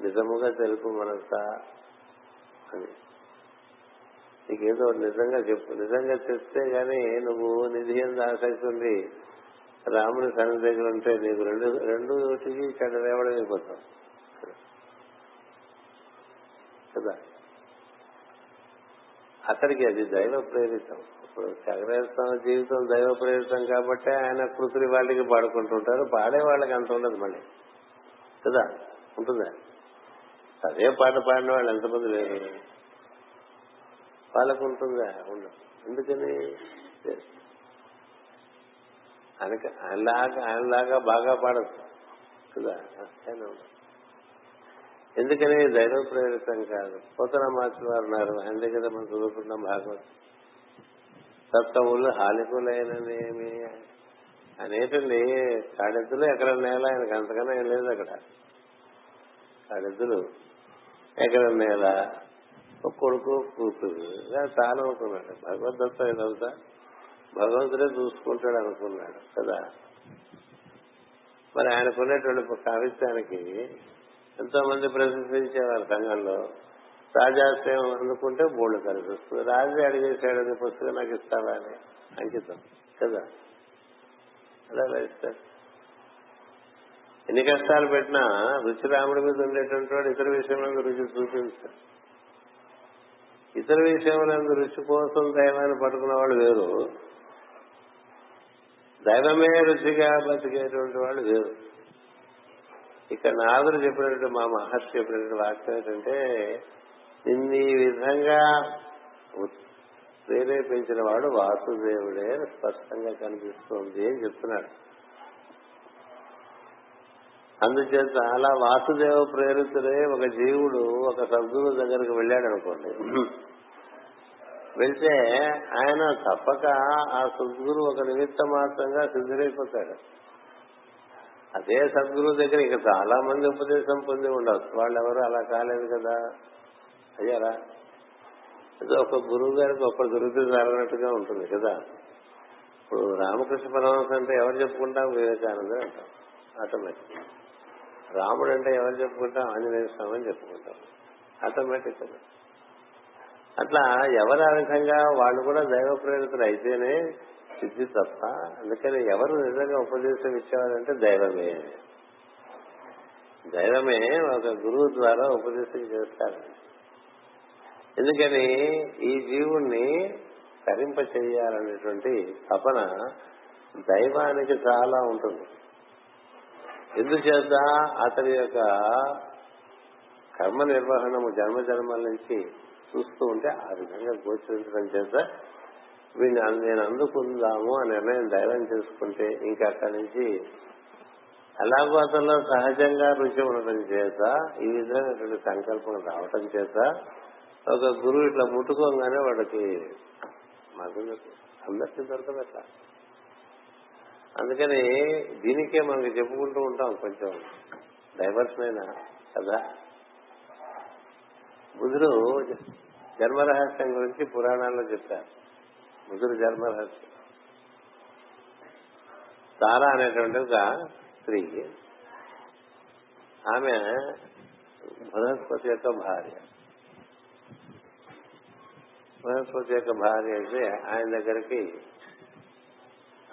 నిజముగా తెలుపు మనసా? అని. నీకేదో నిజంగా చెప్పు. నిజంగా చెప్తే గాని నువ్వు నిధి ఎంత ఆసక్తి ఉంది రాముని సన్నిధి దగ్గర ఉంటే నీకు రెండు రెండు ఒకటికి అయిపోతావు రేవడం అయిపోతాం కదా అతడికి అది దైవ ప్రేరితం. ఇప్పుడు చగరేస్తాం జీవితం దైవ ప్రేరితం కాబట్టి ఆయన కృతులు వాళ్ళకి పాడుకుంటుంటారు పాడే వాళ్ళకి అంత ఉండదు మళ్ళీ. కదా? ఉంటుందా? అదే పాట పాడిన వాళ్ళు ఎంతమంది లేరు? వాళ్ళకు ఉంటుందా? ఉండదు. ఎందుకని? ఆయనకి ఆయనలాగా ఆయనలాగా బాగా పాడదు కదా? ఉండదు ఎందుకని? దైవ ప్రేరితం కాదు. పోతన మార్చి వారు ఉన్నారు ఆయన దగ్గర మనం చదువుకుంటున్నాం భాగవతం. సప్తములు హాలికులైననేమి అనేటండి. కాడెద్దులు ఎక్కడ నేల ఆయనకు అంతకన్నా ఏం లేదు అక్కడ. కాడెద్దులు ఎక్కడ నేల ఒక కొడుకు కూతురు. చాలా అనుకున్నాడు. భగవద్దత్త ఇదంతా భగవంతుడే చూసుకుంటాడు అనుకున్నాడు కదా. మరి ఆయనకున్నటువంటి కవిత్వానికి ఎంతో మంది ప్రశంసించేవారు సంఘంలో. రాజాసేవం అందుకుంటే బోర్డు కలిసి రాజు అడిగేసాడు నీ పుస్తకం నాకు ఇస్తావా అని అంకితం. కదా? అలా ఇస్తారు ఎన్ని కష్టాలు పెట్టినా రుచి రాముడి మీద ఉండేటువంటి వాడు ఇతర విషయంలో రుచి చూపించారు ఇతర విషయంలో రుచి కోసం దైవాన్ని పట్టుకున్న వాళ్ళు వేరు. దైవమే రుచిగా బతికేటువంటి వాళ్ళు వేరు. ఇక్కడ నాదుడు చెప్పినట్టు మా మహర్షి చెప్పినటువంటి వాక్యం ఏంటంటే నిన్ను ఈ విధంగా ప్రేరేపించిన వాడు వాసుదేవుడే స్పష్టంగా కనిపిస్తుంది అని చెప్తున్నాడు. అందుచేత అలా వాసుదేవ ప్రేరితుడే ఒక జీవుడు ఒక సద్గురు దగ్గరకు వెళ్ళాడు అనుకోండి. వెళ్తే ఆయన తప్పక ఆ సద్గురు ఒక నిమిత్త మాత్రంగా సిద్ధుడైపోతాడు. అదే సద్గురువు దగ్గర ఇక చాలా మంది ఉపదేశం పొంది ఉండవచ్చు వాళ్ళెవరు అలా కాలేదు కదా. అయ్యారా ఏదో ఒక గురువు గారికి ఒక్కరు దొరికితే జరగనట్టుగా ఉంటుంది కదా. ఇప్పుడు రామకృష్ణ పరమహంస అంటే ఎవరు చెప్పుకుంటాం వివేకానంద అంటాం ఆటోమేటిక్ రాముడు అంటే ఎవరు చెప్పుకుంటాం ఆంజనేయ స్వామి అని చెప్పుకుంటాం ఆటోమేటిక్ కదా అట్లా ఎవరు ఆ విధంగా వాళ్ళు కూడా దైవ ప్రేరితులు అయితేనే సిద్ధి తప్ప అందుకని ఎవరు నిజంగా ఉపదేశం ఇచ్చేవారంటే దైవమే. దైవమే ఒక గురువు ద్వారా ఉపదేశం చేస్తారు. ఎందుకని ఈ జీవుణ్ణి తరింప చేయాలనేటువంటి తపన దైవానికి చాలా ఉంటుంది. ఎందుచేత అతని యొక్క కర్మ నిర్వహణము జన్మ జన్మల నుంచి చూస్తూ ఉంటే ఆ విధంగా గోచరించడం చేత వీడిని నేను అందుకుందాము ఆ నిర్ణయం ధైర్యం చేసుకుంటే ఇంకా అక్కడి నుంచి అలాగూ అతనిలో సహజంగా రుచి ఉండటం చేత ఈ విధమైనటువంటి సంకల్పం రావటం చేత ఒక గురువు ఇట్లా ముట్టుకోగానే వాడికి మాకు అందరికీ దొరకదు అట్లా అందుకని దీనికే మనకి చెప్పుకుంటూ ఉంటాం కొంచెం డైవర్స్ అయినా కదా? బుధుడు జన్మరహస్యం గురించి పురాణాల్లో చెప్పారు. బుద్ధుడు జన్మ రహస్యం. తారా అనేటువంటి ఒక స్త్రీ ఆమె బృహస్పతి యొక్క భార్య. బృహస్పతి యొక్క భార్య అయితే ఆయన దగ్గరికి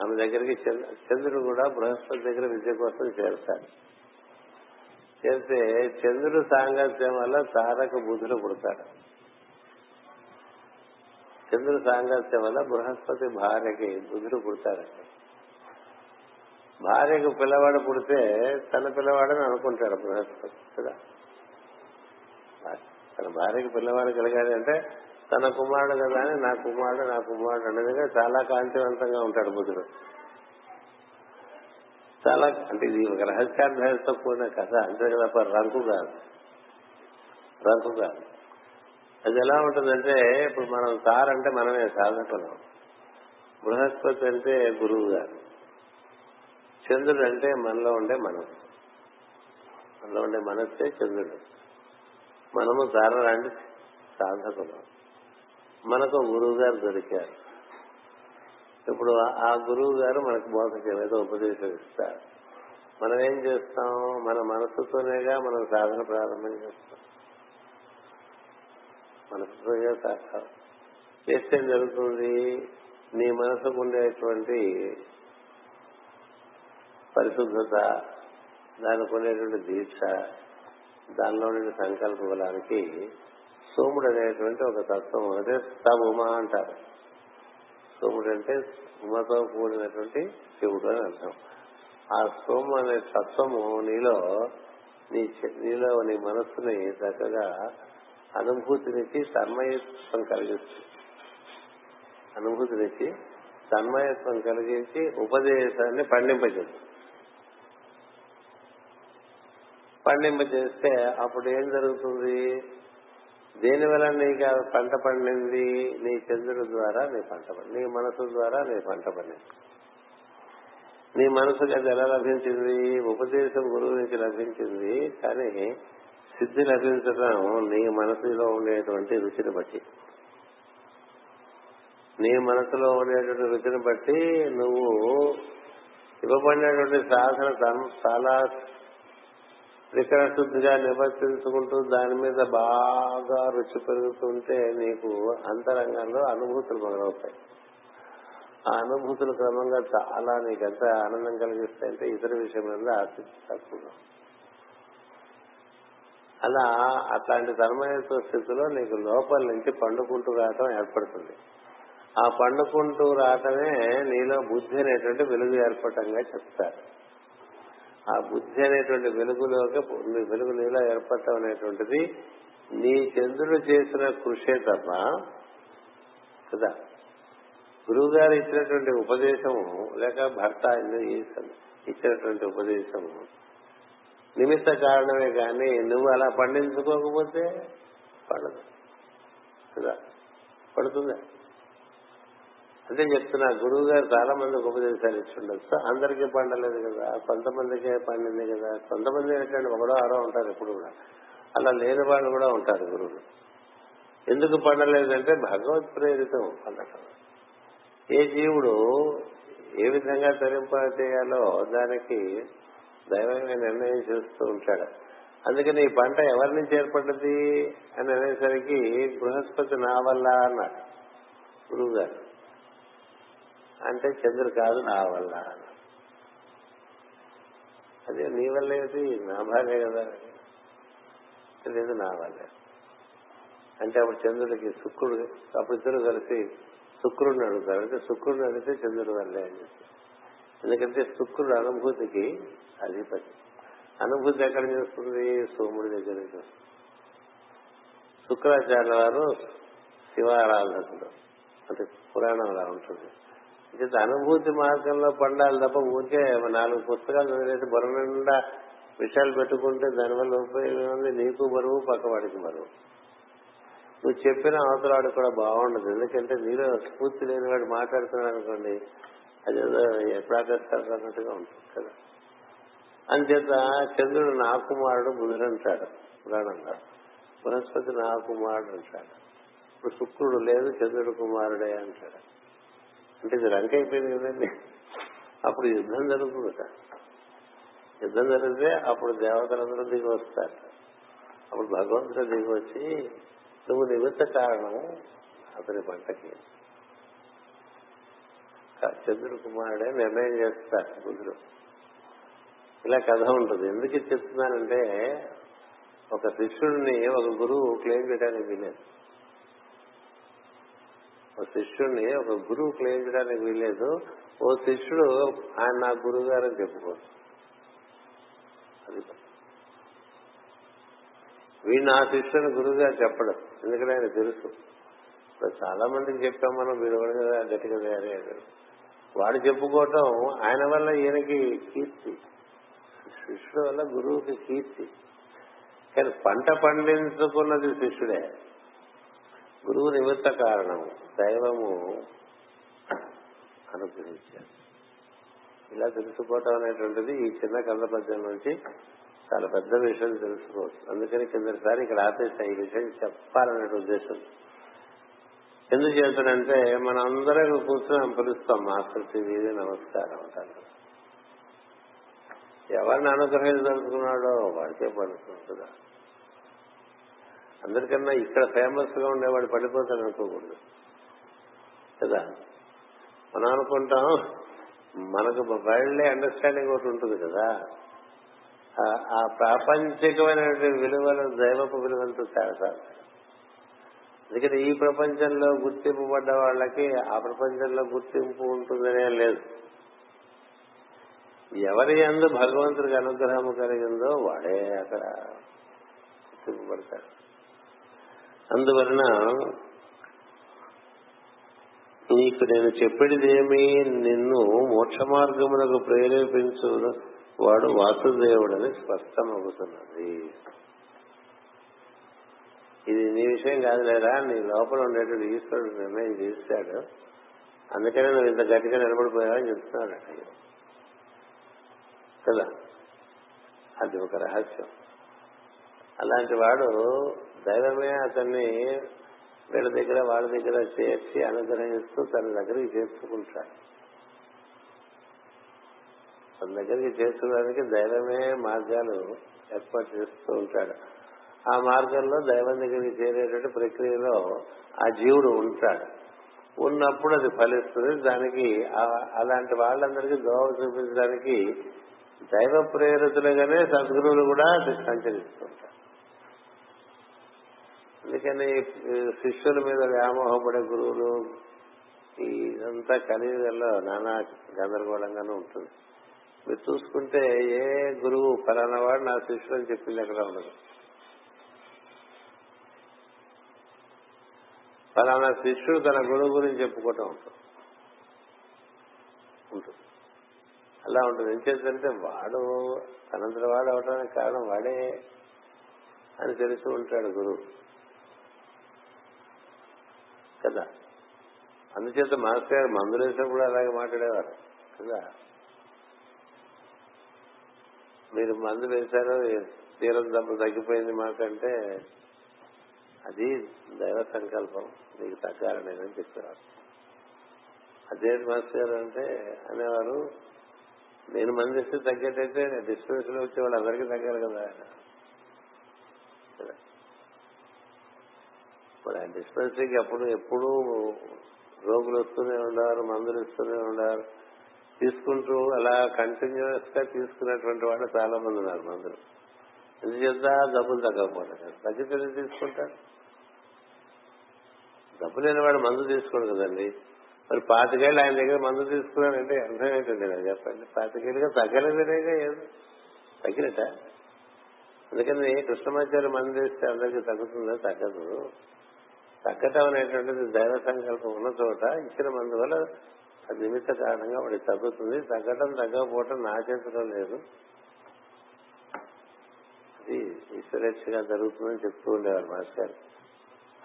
ఆమె దగ్గరికి చంద్రుడు కూడా బృహస్పతి దగ్గర విద్య కోసం చేరుతాడు. చేస్తే చంద్రుడు సాంగత్యం వల్ల తారక బుధుడు పుడతాడు. చంద్రుడు సాంగత్యం వల్ల బృహస్పతి భార్యకి బుధుడు పుడతాడు భార్యకు పిల్లవాడు పుడితే తన పిల్లవాడని అనుకుంటాడు బృహస్పతి కదా? తన భార్యకి పిల్లవాడు కలిగాడు అంటే తన కుమారుడు కదా అని నా కుమారుడు నా కుమారుడు అనేది చాలా కాంతివంతంగా ఉంటాడు బుధుడు. చాలా అంటే ఇది ఒక రహస్యార్థంతో కూడిన కథ అంతే కదా రంకు కాదు రంకు కాదు అది ఎలా ఉంటుందంటే ఇప్పుడు మనం సార్ అంటే మనమే సాధకులం బృహస్పతి అంటే గురువు గారు. చంద్రుడు అంటే మనలో ఉండే మనసు మనలో ఉండే మనస్సే చంద్రుడు. మనము చాలా లాంటి సాధకులు. మనకు గురువు గారు దొరికారు. ఇప్పుడు ఆ గురువు గారు మనకు బోధకం ఏదో ఉపదేశం ఇస్తారు. మనం ఏం చేస్తాం? మన మనసుతోనేగా మనం సాధన ప్రారంభం చేస్తాం. మనసుతోనే సాధన చేస్తే జరుగుతుంది. నీ మనసుకు ఉండేటువంటి పరిశుద్ధత దానికి ఉండేటువంటి దీక్ష దానిలో ఉండే సంకల్ప బలానికి సోముడు అనేటువంటి ఒక తత్వం అంటే సబుమ అంటారు. సోముడు అంటే ఉమతో కూడినటువంటి శివుడు అని అర్థం. ఆ సోము అనే తత్వము నీలో నీ నీలో నీ మనస్సుని చక్కగా అనుభూతినిచ్చి తన్మయత్వం కలిగిస్తుంది అనుభూతినిచ్చి తన్మయత్వం కలిగించి ఉపదేశాన్ని పండింపజేస్తుంది. పండింపజేస్తే అప్పుడు ఏం జరుగుతుంది? దేని వల్ల నీకు పంట పండింది? నీ చంద్రుడి ద్వారా నీ పంట పండి నీ మనసు ద్వారా నీ పంట పండింది. నీ మనసుకి అది ఎలా లభించింది? ఉపదేశం గురువు నుంచి లభించింది. కానీ సిద్ధి లభించడం నీ మనసులో ఉండేటువంటి రుచిని బట్టి. నీ మనసులో ఉండేటువంటి రుచిని బట్టి నువ్వు ఇవ్వబడినటువంటి సాధన చాలా త్రికర శుద్ధిగా నివర్తించుకుంటూ దాని మీద బాగా రుచి పెరుగుతుంటే నీకు అంతరంగంలో అనుభూతులు మొదలవుతాయి. ఆ అనుభూతులు క్రమంగా చాలా నీకు ఎంత ఆనందం కలిగిస్తాయంటే ఇతర విషయం మీద ఆసక్తి తక్కువ అలా అట్లాంటి తన్మయత్వ స్థితిలో నీకు లోపల నుంచి పండుకుంటూ రావటం ఏర్పడుతుంది. ఆ పండుకుంటూ రావటమే నీలో బుద్ధి అనేటువంటి వెలుగు ఏర్పడటంగా చెప్తారు. ఆ బుద్ధి అనేటువంటి వెలుగులోకి వెలుగు నీలో ఏర్పడటం అనేటువంటిది నీ చంద్రుడు చేసిన కృషే తప్ప కదా. గురువు గారు ఇచ్చినటువంటి ఉపదేశము లేక భర్త ఇచ్చినటువంటి ఉపదేశము నిమిత్త కారణమే కానీ నువ్వు అలా పండించుకోకపోతే పండదు. కదా? పడుతుందా? అదే చెప్తున్నా గురువు గారు చాలా మందికి ఉపదేశాలు ఇచ్చిండొచ్చు. అందరికీ పండలేదు కదా? కొంతమందికే పండింది కదా? కొంతమంది ఏంటంటే ఒకడో ఆరో ఉంటారు ఎప్పుడు కూడా. అలా లేని వాళ్ళు కూడా ఉంటారు గురువులు. ఎందుకు పండలేదంటే భగవత్ ప్రేరితం పండటం. ఏ జీవుడు ఏ విధంగా తరింప చేయాలో దానికి దైవంగా నిర్ణయం చేస్తూ ఉంటాడు. అందుకని ఈ పంట ఎవరి నుంచి ఏర్పడ్డది అని అనేసరికి బృహస్పతి నా వల్ల అన్నాడు. గురువు గారు అంటే చంద్రుడు కాదు నా వల్ల అదే నీ వల్ల ఏంటి నా భార్య కదా. లేదు నా వల్లే. అంటే అప్పుడు చంద్రుడికి శుక్రుడు అప్పుడు ఇద్దరు కలిసి శుక్రుడిని అడుగుతారు. అంటే శుక్రుడిని అడిగితే చంద్రుడు వల్లే అని చెప్తారు ఎందుకంటే శుక్రుడు అనుభూతికి అధిపతి. అనుభూతి ఎక్కడ చేస్తుంది? సోముడి దగ్గర నుంచి వస్తుంది శుక్రాచార్య వారు శివారాధకుడు అంటే పురాణం అలా ఉంటుంది. అంటే అనుభూతి మార్గంలో పండాలి తప్ప ఊరికే నాలుగు పుస్తకాలు చదివేసి బరువు నిండా విషయాలు పెట్టుకుంటే దానివల్ల ఉపయోగం నీకు బరువు పక్కవాడికి బరువు. నువ్వు చెప్పిన అవతలాడు కూడా బాగుండదు. ఎందుకంటే నీలో స్ఫూర్తి లేని వాడు మాట్లాడుతున్నాడు అనుకోండి అదేదో ఎప్పుడాకేస్తారు అన్నట్టుగా ఉంటుంది కదా. అంచేత చంద్రుడు నా కుమారుడు బుధుడు అంటాడు పురాణంలో. బృహస్పతి నా కుమారుడు అంటాడు. ఇప్పుడు శుక్రుడు లేదు చంద్రుడు కుమారుడే అంటాడు. అంటే ఇది రంక అయిపోయింది కదండి. అప్పుడు యుద్ధం జరుగుతుందట యుద్ధం జరిగితే అప్పుడు దేవతలందరూ దిగి వస్తారు. అప్పుడు భగవంతుడు దిగి వచ్చి నువ్వు నిమిత్త కారణం అతని పంటకి. చంద్రుడు కుమారుడే నిర్ణయం చేస్తారు బుద్ధుడు ఇలా కథ ఉంటుంది. ఎందుకు చెప్తున్నానంటే ఒక శిష్యుడిని ఒక గురువు క్లెయిమ్ చేయడానికి వీలేదు ఒక శిష్యుడిని ఒక గురువు క్లెయిమ్ చేయడానికి వీలేదు ఓ శిష్యుడు ఆయన నా గురువు గారు అని చెప్పుకోరు అది వీడు నా శిష్యుని గురువు చెప్పడం. ఎందుకంటే ఆయన తెలుసు. ఇప్పుడు చాలా మందికి చెప్పాం మనం వీడు కూడా కదా గట్టిగా తయారయ్యాడు. వాడు చెప్పుకోవటం ఆయన వల్ల ఈయనకి కీర్తి. శిష్యుడు వల్ల గురువుకి కీర్తి. కానీ పంట పండించుకున్నది శిష్యుడే. గురువు నిమిత్త కారణం దైవము అనుగ్రహించారు ఇలా తెలుసుకోవటం అనేటువంటిది ఈ చిన్న కథ పద్యం నుంచి చాలా పెద్ద విషయం తెలుసుకోవచ్చు. అందుకని కిందసారి ఇక్కడ ఆపేసా ఈ విషయం చెప్పాలనే ఉద్దేశం. ఎందుకు చేస్తానంటే మన అందరం కూర్చొని పిలుస్తాం మాస్టర్ ఇది నమస్కారం అంటారు. ఎవరిని అనుగ్రహించదలుచుకున్నాడో వాడికే పడుతుంటుందా అందరికన్నా ఇక్కడ ఫేమస్గా ఉండేవాడు పడిపోతాడు అనుకోకూడదు. కదా? మనం అనుకుంటాం మనకు వైల్డ్లీ అండర్స్టాండింగ్ ఒకటి ఉంటుంది కదా. ఆ ప్రాపంచికమైనటువంటి విలువలు దైవపు విలువలతో తేడా ఎందుకంటే ఈ ప్రపంచంలో గుర్తింపు పడ్డ వాళ్ళకి ఆ ప్రపంచంలో గుర్తింపు ఉంటుందనే లేదు. ఎవరి ఎందు భగవంతుడికి అనుగ్రహం కలిగిందో వాడే అక్కడ గుర్తింపు పడతాడు అందువలన నీకు నేను చెప్పేదేమి నిన్ను మోక్ష మార్గములకు ప్రేరేపించు వాడు వాసుదేవుడని స్పష్టమవుతున్నది. ఇది నీ విషయం కాదు లేదా? నీ లోపల ఉండేటువంటి ఈశ్వరుడు నిర్ణయం తీస్తాడు అందుకనే నువ్వు ఇంత గట్టిగా నిలబడిపోయావని చెప్తున్నాడు కదా? అది ఒక రహస్యం. అలాంటి వాడు దైవమే అతన్ని వీళ్ళ దగ్గర వాళ్ళ దగ్గర చేర్చి అనుగ్రహిస్తూ తన దగ్గరికి చేర్చుకుంటాడు. తన దగ్గరికి చేర్చుకోవడానికి దైవమే మార్గాలు ఏర్పాటు చేస్తూ ఉంటాడు. ఆ మార్గంలో దైవం దగ్గరికి చేరేటువంటి ప్రక్రియలో ఆ జీవుడు ఉంటాడు. ఉన్నప్పుడు అది ఫలిస్తుంది. దానికి అలాంటి వాళ్ళందరికీ దోవ చూపించడానికి దైవ ప్రేరితులుగానే సద్గురువులు కూడా సంచరిస్తుంటారు అందుకని శిష్యుల మీద వ్యామోహపడే గురువులు ఇదంతా కలియుగంలో నానా గందరగోళంగానే ఉంటుంది. మీరు చూసుకుంటే ఏ గురువు ఫలానా వాడు నా శిష్యుడు అని చెప్పింది ఎక్కడ ఉండదు. ఫలానా శిష్యుడు తన గురువు గురించి చెప్పుకోవటం ఉంటుంది. ఉంటుంది. అలా ఉంటుంది. ఏం చేద్దంటే వాడు తనంతటి వాడు అవటానికి కారణం వాడే అని తెలిసి ఉంటాడు గురువు. కదా? అందుచేత మాస్టర్ గారు మందులు కూడా అలాగే మాట్లాడేవారు. కదా? మీరు మందు వేశారు తీరం దెబ్బ తగ్గిపోయింది మాకంటే అది దైవ సంకల్పం మీకు తగ్గాలనేదని చెప్పేవారు అదేంటి మాస్టర్ గారు అంటే అనేవారు నేను మందిస్తే తగ్గేటైతే డిస్టెన్స్లో వచ్చే వాళ్ళు అందరికీ తగ్గారు కదా ఇప్పుడు ఆ డిస్పెన్సరీకి అప్పుడు ఎప్పుడు రోగులు వస్తూనే ఉన్నారు మందులు ఇస్తూనే ఉన్నారు. తీసుకుంటూ అలా కంటిన్యూస్గా తీసుకున్నటువంటి వాళ్ళు చాలా మంది ఉన్నారు మందులు. ఎందుచేత డబ్బులు తగ్గకపోతే. తగ్గితే తీసుకుంటారు? డబ్బు లేని వాడు మందు తీసుకోడు కదండి. మరి పాతికేళ్ళు ఆయన దగ్గర మందు తీసుకున్నానంటే అర్థం ఏంటండి నాకు చెప్పండి? పాతికేళ్ళుగా తగ్గలేదనేగా ఏదో తగ్గినట అందుకని కృష్ణమాచార్య మందు వేస్తే అందరికీ తగ్గుతుందో? తగ్గదు. తగ్గటం అనేటువంటిది దైవ సంకల్పం ఉన్న చోట ఇచ్చిన మందు వల్ల అది నిమిత్త కారణంగా వాడికి తగ్గుతుంది. తగ్గటం తగ్గకపోవటం నా చేతిలో లేదు. అది ఈశ్వరేచ్ఛగా జరుగుతుందని చెప్తూ ఉండేవారు మాస్టర్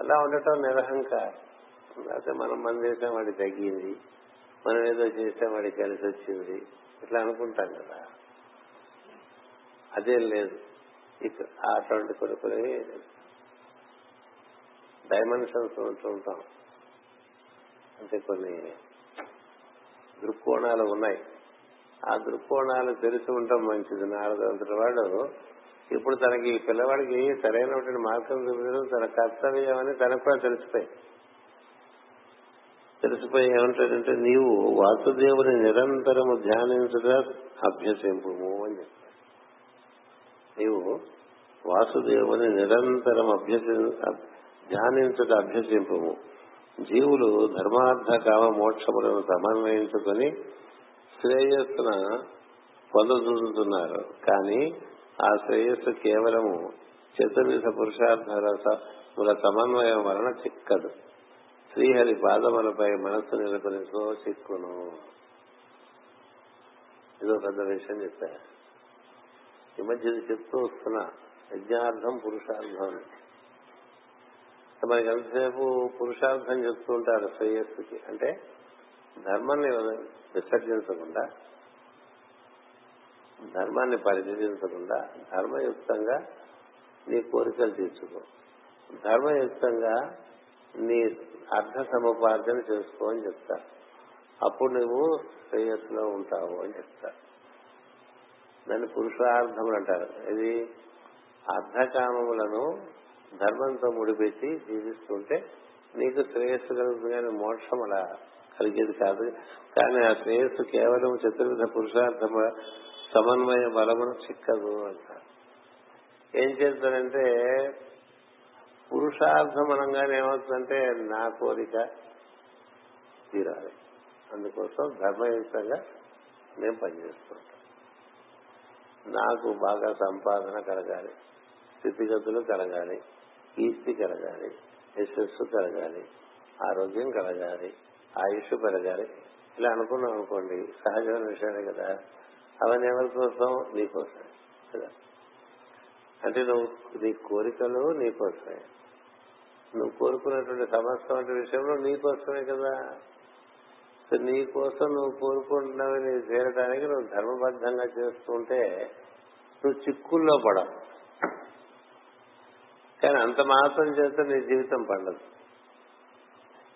అలా ఉండటం నిరహంకారం. లేకపోతే మనం మంది వేసాం వాడికి తగ్గింది మనం ఏదో చేస్తే వాడికి కలిసి వచ్చింది. ఇట్లా అనుకుంటాం కదా. అదేం లేదు. అటువంటి కొన్ని కొన్ని డైమెన్షన్స్ ఉంటూ ఉంటాం. అంటే కొన్ని దృక్కోణాలు ఉన్నాయి. ఆ దృక్కోణాలు తెలిసి ఉండటం మంచిది. నారదంతటి వాడు ఇప్పుడు తనకి ఈ పిల్లవాడికి సరైనటువంటి మార్గం చూపించడం తన కర్తవ్యం అని తనకు కూడా తెలిసిపోయి తెలిసిపోయి ఏమంటాడంటే నీవు వాసుదేవుని నిరంతరము ధ్యానించుట అభ్యసింపు అని చెప్తాడు. నీవు వాసుదేవుని నిరంతరం అభ్యసి ధ్యానించుట అభ్యసింపు జీవులు ధర్మార్థ కామ మోక్షములను సమన్వయించుకొని శ్రేయస్సున పొందజూస్తున్నారు కానీ ఆ శ్రేయస్సు కేవలము చతుర్విధ పురుషార్థ రసముల సమన్వయం వలన చిక్కదు. శ్రీహరి పాదములపై మనస్సు నిలకొనితో చిక్కును ఇదో పెద్ద విషయం చెప్పా. ఈ మధ్య చెప్తూ వస్తున్నా. యజ్ఞార్థం పురుషార్థం మనకి ఎంతసేపు పురుషార్థం చెప్తూ ఉంటారు శ్రేయస్సుకి? అంటే ధర్మాన్ని విసర్జించకుండా ధర్మాన్ని పరిశీలించకుండా ధర్మయుక్తంగా నీ కోరికలు తీర్చుకో. ధర్మయుక్తంగా నీ అర్థ సముపార్జన చేసుకో అని చెప్తా. అప్పుడు నువ్వు శ్రేయస్సులో ఉంటావు అని చెప్తా. దాన్ని పురుషార్థములు అంటారు. ఇది అర్ధకామములను ధర్మంతో ముడిపెట్టి జీవిస్తుంటే నీకు శ్రేయస్సు కలుగుతుంది కానీ మోక్షం అలా కలిగేది కాదు. కానీ ఆ శ్రేయస్సు కేవలం చతుర్విధ పురుషార్థము సమన్వయ బలమును చిక్కదు అంటారు. ఏం చేస్తారంటే పురుషార్థం అనగానే ఏమవుతుందంటే నా కోరిక తీరాలి. అందుకోసం ధర్మయుక్తంగా మేము పనిచేస్తుంటాం. నాకు బాగా సంపాదన కలగాలి స్థితిగతులు కలగాలి కీర్తి కలగాలి యశస్సు కలగాలి ఆరోగ్యం కలగాలి ఆయుష్ పెరగాలి. ఇలా అనుకున్నాం అనుకోండి సహజమైన విషయాలే కదా. అవన్నీ ఎవరి కోసం నీకోసమే. కదా? అంటే నువ్వు నీ కోరికలు నీకోసమే. నువ్వు కోరుకున్నటువంటి సమస్య వంటి విషయంలో నీకోసమే కదా? నీ కోసం నువ్వు కోరుకుంటున్నావు నీ చేరడానికి నువ్వు ధర్మబద్ధంగా చేస్తుంటే నువ్వు చిక్కుల్లో పడవు. కానీ అంత మాత్రం చేస్తే నీ జీవితం పండదు.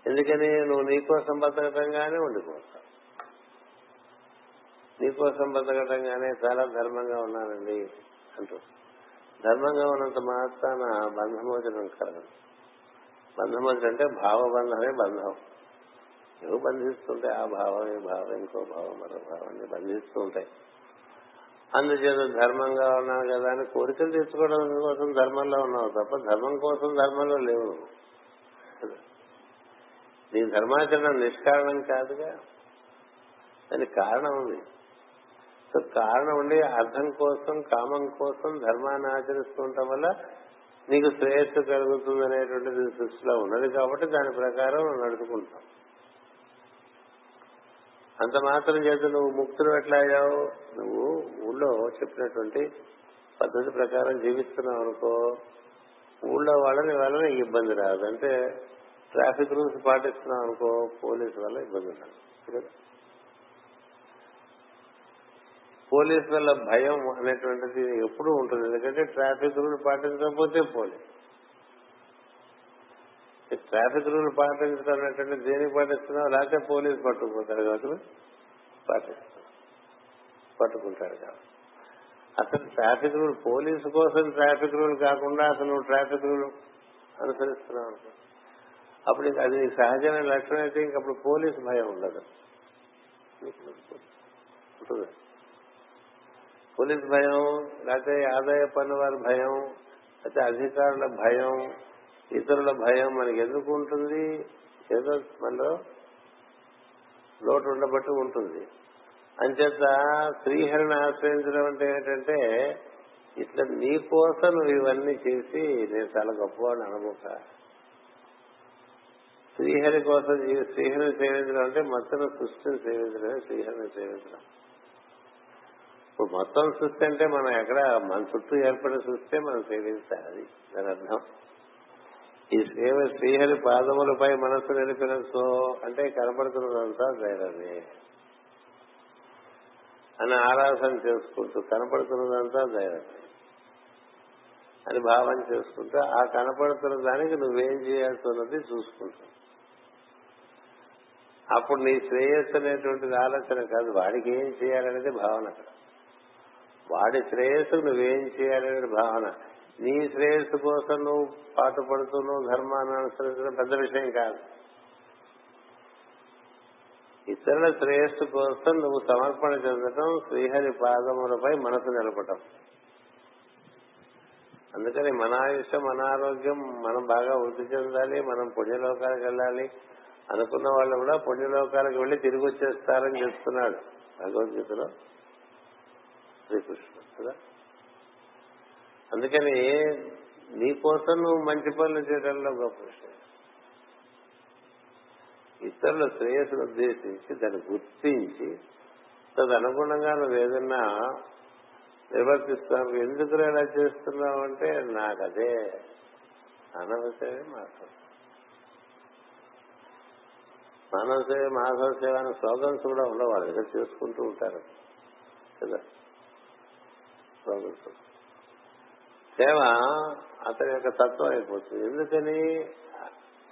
ఎందుకని? నువ్వు నీకోసం బతకటంగానే ఉండిపోతావు. నీకోసం బతకటంగానే చాలా ధర్మంగా ఉన్నానండి అంటూ. ధర్మంగా ఉన్నంత మాత్రాన బంధమోచనం కలగదు బంధమోచనం అంటే భావబంధమే బంధం. ఏవో బంధిస్తుంటే ఆ భావం ఈ భావం ఇంకో భావం మరో భావాన్ని బంధిస్తూ ఉంటాయి. అందుచేత ధర్మంగా ఉన్నాను కదా అని కోరికలు తీసుకోవడం కోసం ధర్మంలో ఉన్నావు తప్ప ధర్మం కోసం ధర్మంలో లేవు నీ ధర్మాచరణ నిష్కారణం కాదుగా. దానికి కారణం ఉంది. సో కారణం ఉండి అర్థం కోసం కామం కోసం ధర్మాన్ని ఆచరిస్తుండటం వల్ల నీకు శ్రేయస్సు కలుగుతుంది అనేటువంటిది సృష్టిలో ఉన్నది కాబట్టి దాని ప్రకారం నడుచుకుంటాం అంత మాత్రం చేత నువ్వు ముక్తులు ఎట్లా అయ్యావు? నువ్వు ఊళ్ళో చెప్పినటువంటి పద్ధతి ప్రకారం జీవిస్తున్నావు అనుకో. ఊళ్ళో వాళ్ళని వాళ్ళని ఇబ్బంది రాదు. అంటే ట్రాఫిక్ రూల్స్ పాటిస్తున్నావు అనుకో పోలీసు వల్ల ఇబ్బంది రాదు. వల్ల భయం అనేటువంటిది ఎప్పుడూ ఉంటుంది. ఎందుకంటే ట్రాఫిక్ రూల్ పాటించకపోతే పోలీస్ ట్రాఫిక్ రూల్ పాటించడం అనేటువంటి దేనికి పాటిస్తున్నావు లేకపోతే పోలీసు పట్టుకుపోతాడు కాబట్టి పాటిస్తున్నావు పట్టుకుంటాడు కాబట్టి. అసలు ట్రాఫిక్ రూల్ పోలీసు కోసం ట్రాఫిక్ రూల్ కాకుండా అసలు ట్రాఫిక్ రూల్ అనుసరిస్తున్నావు అప్పుడు అది సహజమైన లక్షణం అయితే ఇంకప్పుడు పోలీసు భయం ఉండదు. ఉంటుంది. పోలీస్ భయం లేకపోతే ఆదాయ పన్ను వారి భయం లేకపోతే అధికారుల భయం ఇతరుల భయం మనకి ఎందుకు ఉంటుంది? ఏదో మనలో లోటు ఉండబట్టి ఉంటుంది. అంచేత శ్రీహరిని ఆశ్రయించడం అంటే ఏంటంటే ఇట్లా నీ కోసం నువ్వు ఇవన్నీ చేసి నేను చాలా గొప్పవాడిని అనుభూత శ్రీహరి కోసం శ్రీహరిని సేవించడం అంటే మొత్తం సృష్టిని సేవించడమే శ్రీహరిని సేవించడం. ఇప్పుడు మొత్తం సృష్టి అంటే మనం ఎక్కడ మన చుట్టూ ఏర్పడిన సృష్టి మనం సేవించాలి అది. దాని అర్థం. ఈ సేవ శ్రీహరి పాదములపై మనస్సు నిలిపిన సో అంటే కనపడుతున్నదంతా దైవమే అని ఆరాధన చేసుకుంటూ కనపడుతున్నదంతా దైవమే అని భావన చేసుకుంటూ ఆ కనపడుతున్న దానికి నువ్వేం చేయాల్సి ఉన్నది చూసుకుంటావు. అప్పుడు నీ శ్రేయస్సు అనేటువంటిది ఆలోచన కాదు వాడికి ఏం చేయాలనేది భావన అక్కడ వాడి శ్రేయస్సు నువ్వేం చేయాలనే భావన. నీ శ్రేయస్సు కోసం నువ్వు పాటుపడుతూ నువ్వు ధర్మాన్ని అనుసరించడం పెద్ద విషయం కాదు. ఇతరుల శ్రేయస్సు కోసం నువ్వు సమర్పణ చెందటం శ్రీహరి పాదములపై మనసు నిలపటం. అందుకని మన ఆయుష్యం మన ఆరోగ్యం మనం బాగా వృద్ధి చెందాలి మనం పుణ్యలోకాలకు వెళ్ళాలి అనుకున్న వాళ్ళు కూడా పుణ్యలోకాలకు వెళ్ళి తిరిగి వచ్చేస్తారని చెప్తున్నాడు భగవద్గీతలో. శ్రీకృష్ణుడు కదా? అందుకని నీ కోసం నువ్వు మంచి పనులు చేయడంలో గొప్ప విషయం ఇతరుల శ్రేయస్సును ఉద్దేశించి దాన్ని గుర్తించి తదనుగుణంగా నువ్వు ఏదన్నా నిర్వర్తిస్తావు. ఎందుకు ఇలా చేస్తున్నావు అంటే నాకు అదే అనవసరమే మాట్లాడు మానవ సేవ మాధవ సేవ అనే స్లోగన్స్ కూడా ఉండవు. వాళ్ళ దగ్గర చేసుకుంటూ ఉంటారు. కదా? సేవ అతని యొక్క తత్వం అయిపోతుంది. ఎందుకని?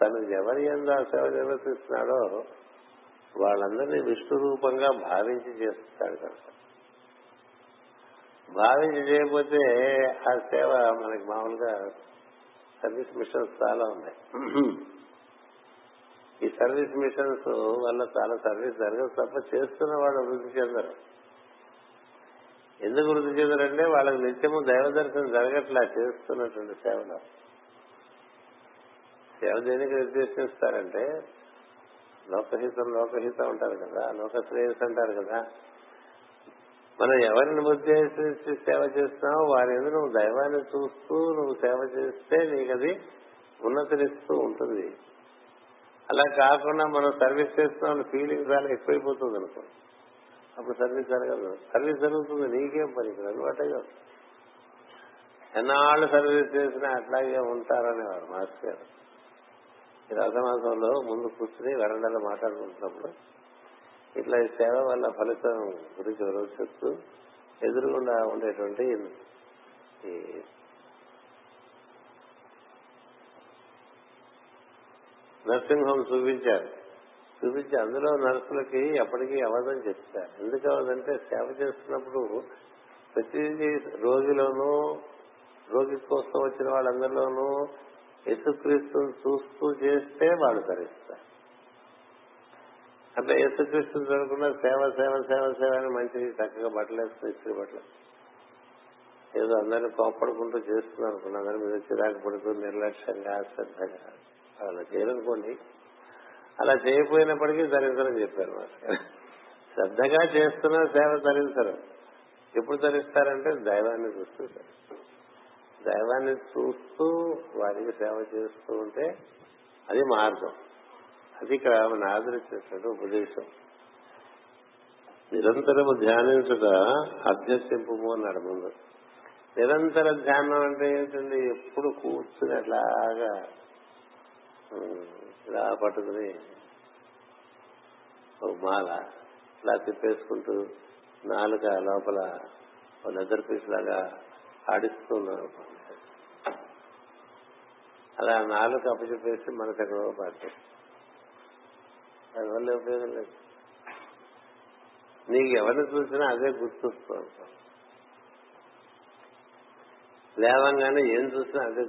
తను ఎవరి ఎందు ఆ సేవ నిర్వర్తిస్తున్నాడో వాళ్ళందరినీ విష్ణు రూపంగా భావించి చేస్తాడు కనుక. భావించి చేయకపోతే ఆ సేవ మనకి మామూలుగా సర్వీస్ మిషన్స్ చాలా ఉన్నాయి. ఈ సర్వీస్ మిషన్స్ వల్ల చాలా సర్వీస్ జరగదు తప్ప చేస్తున్న వాళ్ళు వృద్ధి చెందరు. ఎందుకు వృద్ధి చెందరంటే వాళ్ళకి నిత్యము దైవ దర్శనం జరగట్లా చేస్తున్నటువంటి సేవలో. సేవ దేనికి నిర్దేశిస్తారంటే లోకహితం లోకహితం అంటారు కదా లోక శ్రేయస్ అంటారు కదా. మనం ఎవరిని ఉద్దేశించి సేవ చేస్తున్నావో వారి ఎందుకు నువ్వు దైవాన్ని చూస్తూ నువ్వు సేవ చేస్తే నీకు అది ఉన్నతినిస్తూ ఉంటుంది. అలా కాకుండా మనం సర్వీస్ చేస్తున్నాం ఫీలింగ్ చాలా ఎక్కువైపోతుంది అనుకో అప్పుడు సర్వీస్ జరగదు. సర్వీస్ జరుగుతుంది నీకేం పని ఇక్కడ అలవాటుగా ఎన్నాళ్ళు సర్వీస్ చేసినా అట్లాగే ఉంటారనేవారు మాస్టర్. గారు ఈ రథమాసంలో ముందు కూర్చుని వెరండలో మాట్లాడుకుంటున్నప్పుడు ఇట్లా ఈ సేవ వల్ల ఫలితం గురించి రోజు చెప్తూ ఎదురుగుండా ఉండేటువంటి ఈ నర్సింగ్ హోమ్ చూపించారు. చూపించి అందులో నర్సులకి ఎప్పటికీ అవదని చెప్తారు. ఎందుకు అవదంటే సేవ చేస్తున్నప్పుడు ప్రతి రోగిలోనూ రోగి కోసం వచ్చిన వాళ్ళందరిలోనూ యేసుక్రీస్తుని చూస్తూ చేస్తే వాళ్ళు ధరిస్తారు అంటే యేసుక్రీస్తుని చూడకుండా సేవ సేవ సేవ సేవ అని మంచిది చక్కగా బట్టలు ఇస్త్రీ బట్టలు. ఏదో అందరిని కోప్పడుకుంటూ చేస్తున్నారు. అనుకున్నా అందరి మీద చిరాకు పడుతూ నిర్లక్ష్యంగా శ్రద్ధగా అలా చేయాలనుకోండి అలా చేయకపోయినప్పటికీ ధరించరని చెప్పారు శ్రద్ధగా చేస్తున్న సేవ ధరించరు. ఎప్పుడు ధరిస్తారంటే దైవాన్ని చూస్తూ దైవాన్ని చూస్తూ వారికి సేవ చేస్తూ ఉంటే అది మార్గం. అది ఇక్కడ మన ఆదరించేటువంటి ఉపదేశం. నిరంతరము ధ్యానించుట అభ్యసింపు అన్నాడు ముందు. నిరంతర ధ్యానం అంటే ఏంటండి ఎప్పుడు కూర్చుని అట్లాగా ఇలా పట్టుకుని ఒక మాల ఇలా తిప్పేసుకుంటూ నాలుక లోపల లెదర్ పీస్ లాగా ఆడిస్తున్నాను అలా నాలుక అప్పచెప్పేసి మనకు ఎక్కడో పాటే దానివల్ల ఉపయోగం లేదు. నీకు ఎవరిని చూసినా అదే గుర్తొస్తుంది లేవంగానే ఏం చూసినా అదే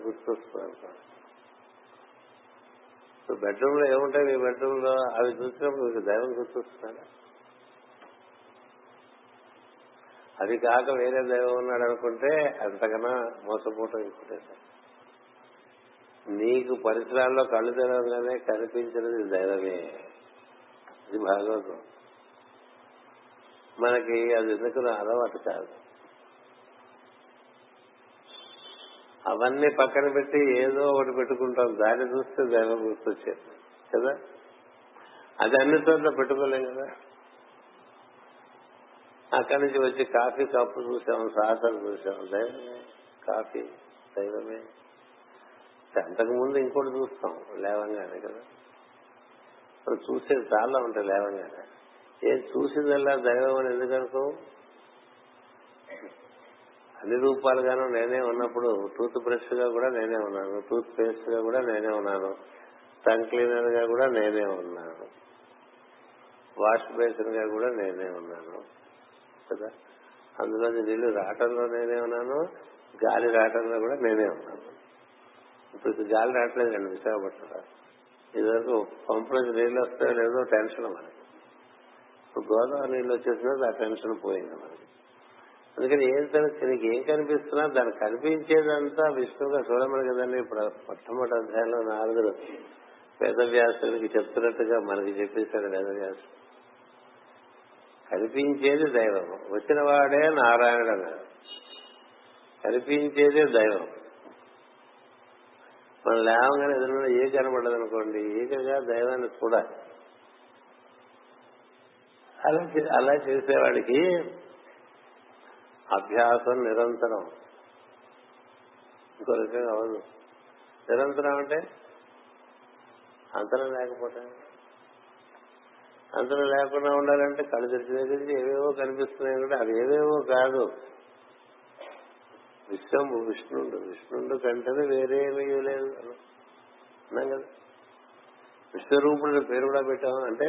బెడ్రూమ్లో ఏముంటాయి? నీ బెడ్రూమ్లో అవి చూసినప్పుడు మీకు దైవం గుర్తొస్తున్నాడా అది కాక వేరే దైవం ఉన్నాడు అనుకుంటే అంతకన్నా మోసపోవటం ఇంకోటే నీకు పరిసరాల్లో కళ్ళు తెరవగానే కనిపించినది దైవమే. ఇది భాగవతం. మనకి అది ఎందుకు అలవాటు కాదు. అవన్నీ పక్కన పెట్టి ఏదో ఒకటి పెట్టుకుంటాం. దాన్ని చూస్తే దైవం గుర్తొచ్చేది. కదా? అది అన్ని చోట్ల పెట్టుకోలేం కదా? అక్కడి నుంచి వచ్చి కాఫీ కప్పు చూసాము సాసలు చూసాము దైవమే కాఫీ దైవమే. అంతకు ముందు ఇంకోటి చూస్తాం లేవంగానే కదా? మనం చూసేది చాలా ఉంటాయి లేవంగానే. ఏం చూసిందల్లా దైవం అని ఎందుకు అనుకో? అన్ని రూపాలుగాను నేనే ఉన్నప్పుడు టూత్ బ్రష్గా కూడా నేనే ఉన్నాను. టూత్ పేస్ట్గా కూడా నేనే ఉన్నాను. టంగ్ క్లీనర్గా కూడా నేనే ఉన్నాను. వాష్ బేసిన్గా కూడా నేనే ఉన్నాను. కదా? అందులో నీళ్ళు రావటంలో నేనే ఉన్నాను. గాలి రావటంలో కూడా నేనే ఉన్నాను. ఇప్పుడు గాలి రావట్లేదు అండి విశాఖపట్నం ఇదివరకు పంపు నుంచి నీళ్ళు వస్తాయో లేదో టెన్షన్ మనకి. ఇప్పుడు గోదావరి నీళ్ళు వచ్చేసిన ఆ టెన్షన్ పోయింది మనకి. అందుకని ఏం తెలిసి నీకు ఏం కనిపిస్తున్నా దాన్ని కనిపించేదంతా విష్ణువుగా చూడమని కదండి. ఇప్పుడు మొట్టమొదటి అధ్యాయంలో నారదుడు వేదవ్యాసుడికి చెప్తున్నట్టుగా మనకి చెప్పేశాడు వేదవ్యాసుడు కనిపించేది దైవం. వచ్చిన వాడే నారాయణుడు అన్నాడు. కనిపించేదే దైవం. మనం లేవగానే ఎదురున్న ఏ కనబడదు అనుకోండి ఏకగా దైవాన్ని చూడాలి. అలా అలా చేసేవాడికి అభ్యాసం నిరంతరం. ఇంకో రకంగా అవదు నిరంతరం అంటే అంతరం లేకపోతే? అంతరం లేకుండా ఉండాలంటే కళ్ళు తెరిచి తెరిచి ఏవేవో కనిపిస్తున్నాయి కూడా అవి ఏవేవో కాదు. విశ్వం విష్ణుడు విష్ణుడు కంటే వేరేమీ లేదు. అన్నాం కదా. విశ్వరూపుడు పేరు కూడా పెట్టాము అంటే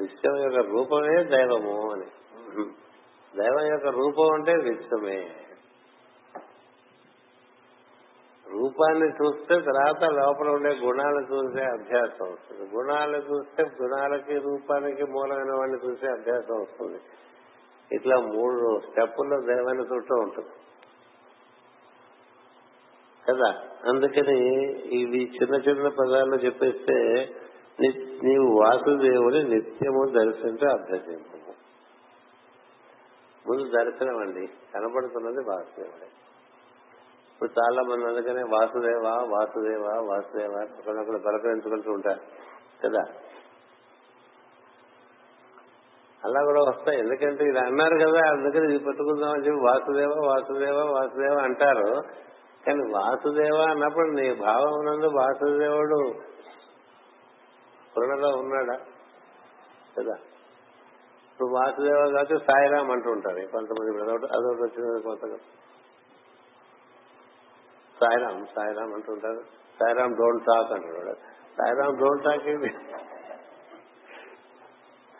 విశ్వం యొక్క రూపమే దైవము అని. దైవం యొక్క రూపం అంటే విశ్వమే రూపాన్ని చూస్తే తర్వాత లోపల ఉండే గుణాలు చూసే అభ్యాసం వస్తుంది. గుణాలు చూస్తే గుణాలకి రూపానికి మూలమైన వాడిని చూసే అభ్యాసం వస్తుంది. ఇట్లా మూడు స్టెప్పుల్లో దైవాన్ని చుట్టూ ఉంటుంది. కదా? అందుకని ఇవి చిన్న చిన్న పదాల్లో చెప్పేస్తే నీవు వాసుదేవుని నిత్యము దర్శించే అభ్యసించము ముందు దర్శనం అండి కనపడుతున్నది వాసుదేవుడే. ఇప్పుడు చాలా మంది అందుకనే వాసుదేవ వాసుదేవ వాసుదేవ ఒకరినొకరు పలకరించుకుంటూ ఉంటారు. కదా? అలా కూడా వస్తాయి. ఎందుకంటే ఇది అన్నారు కదా అందుకని ఇది పెట్టుకుందామని చెప్పి వాసుదేవ వాసుదేవ వాసుదేవ అంటారు. కానీ వాసుదేవ అన్నప్పుడు నీ భావం నందు వాసుదేవుడు పురణలో ఉన్నాడా? కదా? ఇప్పుడు వాసుదేవ కాదు సాయిరామ్ అంటూ ఉంటారు కొంతమంది అదొకటి అదొకటి వచ్చింది కొత్తగా. సాయిరామ్ సాయిరామ్ అంటుంటారు. సాయిరామ్ డోంట్ టాక్ అంటున్నాడు సాయిరామ్ డోంట్ టాక్ ఏంటి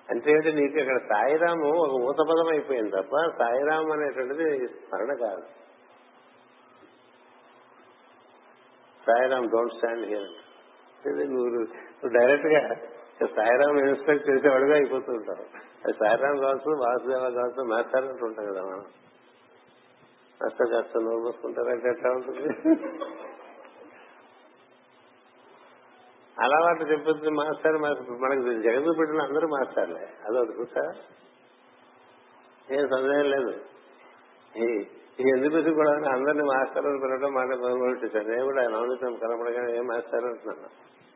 అంటే ఏంటి నీకు ఇక్కడ సాయిరాము ఒక ఊతపదం అయిపోయింది తప్ప సాయిరామ్ అనేటువంటిది స్మరణ కాదు. సాయిరామ్ డోంట్ స్టాండ్ హియర్ నువ్వు డైరెక్ట్గా సాయిరామ్ ఇన్స్పెక్ట్ చేసేవాడుగా అయిపోతూ ఉంటావు అది సాయిరామ్ కావచ్చు వాసుదేవ కావచ్చు మాస్టర్ అంటూ ఉంటాం కదా మనం. మాస్టర్ కాస్త నోరు మూసుకుంటారంటే ఎట్లా ఉంటుంది? అలా వాటి చెప్పింది మాస్టర్ మనకి జగత్తు పెట్టిన అందరూ మాస్టర్లే. అదొకటి చూసా ఏం సందేహం లేదు. ఎందుకు కూడా అందరినీ మాస్టర్ అని పిలవడం మాట మొదలుపెట్టేశాను నేను కూడా ఆయన నవనీతం కనపడగానే ఏం మాస్టర్ అంటున్నాను?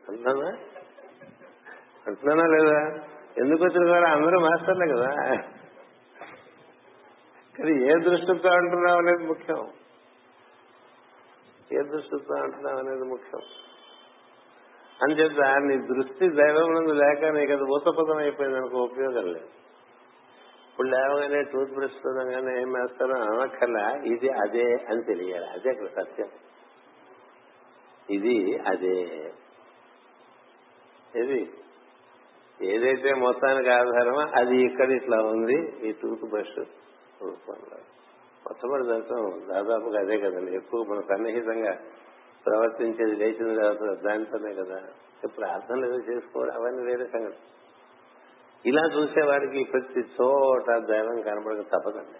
అంటున్నానా అంటున్నానా లేదా? ఎందుకు వచ్చిన కూడా అందరూ మాస్టర్లే కదా. కానీ ఏ దృష్టితో అంటున్నావు అనేది ముఖ్యం. ఏ దృష్టితో అంటున్నావు అనేది ముఖ్యం. అంచేత నీ దృష్టి దైవం నుండి లేక నీకు అది ఊతపదం అయిపోయింది అనుకో ఉపయోగం లేదు. ఇప్పుడు లేవగానే టూత్ బ్రష్ కానీ ఏం వేస్తారో అనక్కర్లా ఇది అదే అని తెలియాలి. అదే అక్కడ సత్యం. ఇది అదే. ఇది ఏదైతే మొత్తానికి ఆధారమో అది ఇక్కడ ఇట్లా ఉంది. ఈ టూత్ బ్రష్ రూపంలో. మొట్టమొదటి దర్శనం దాదాపుగా అదే కదండి. ఎక్కువ మన సన్నిహితంగా ప్రవర్తించేది లేచిన తర్వాత దానితోనే కదా. ప్రార్థనలు ఏదో చేసుకోవడం అవన్నీ వేరే సంగతి. ఇలా చూసేవాడికి ప్రతి చోట దైవం కనబడక తప్పదండి.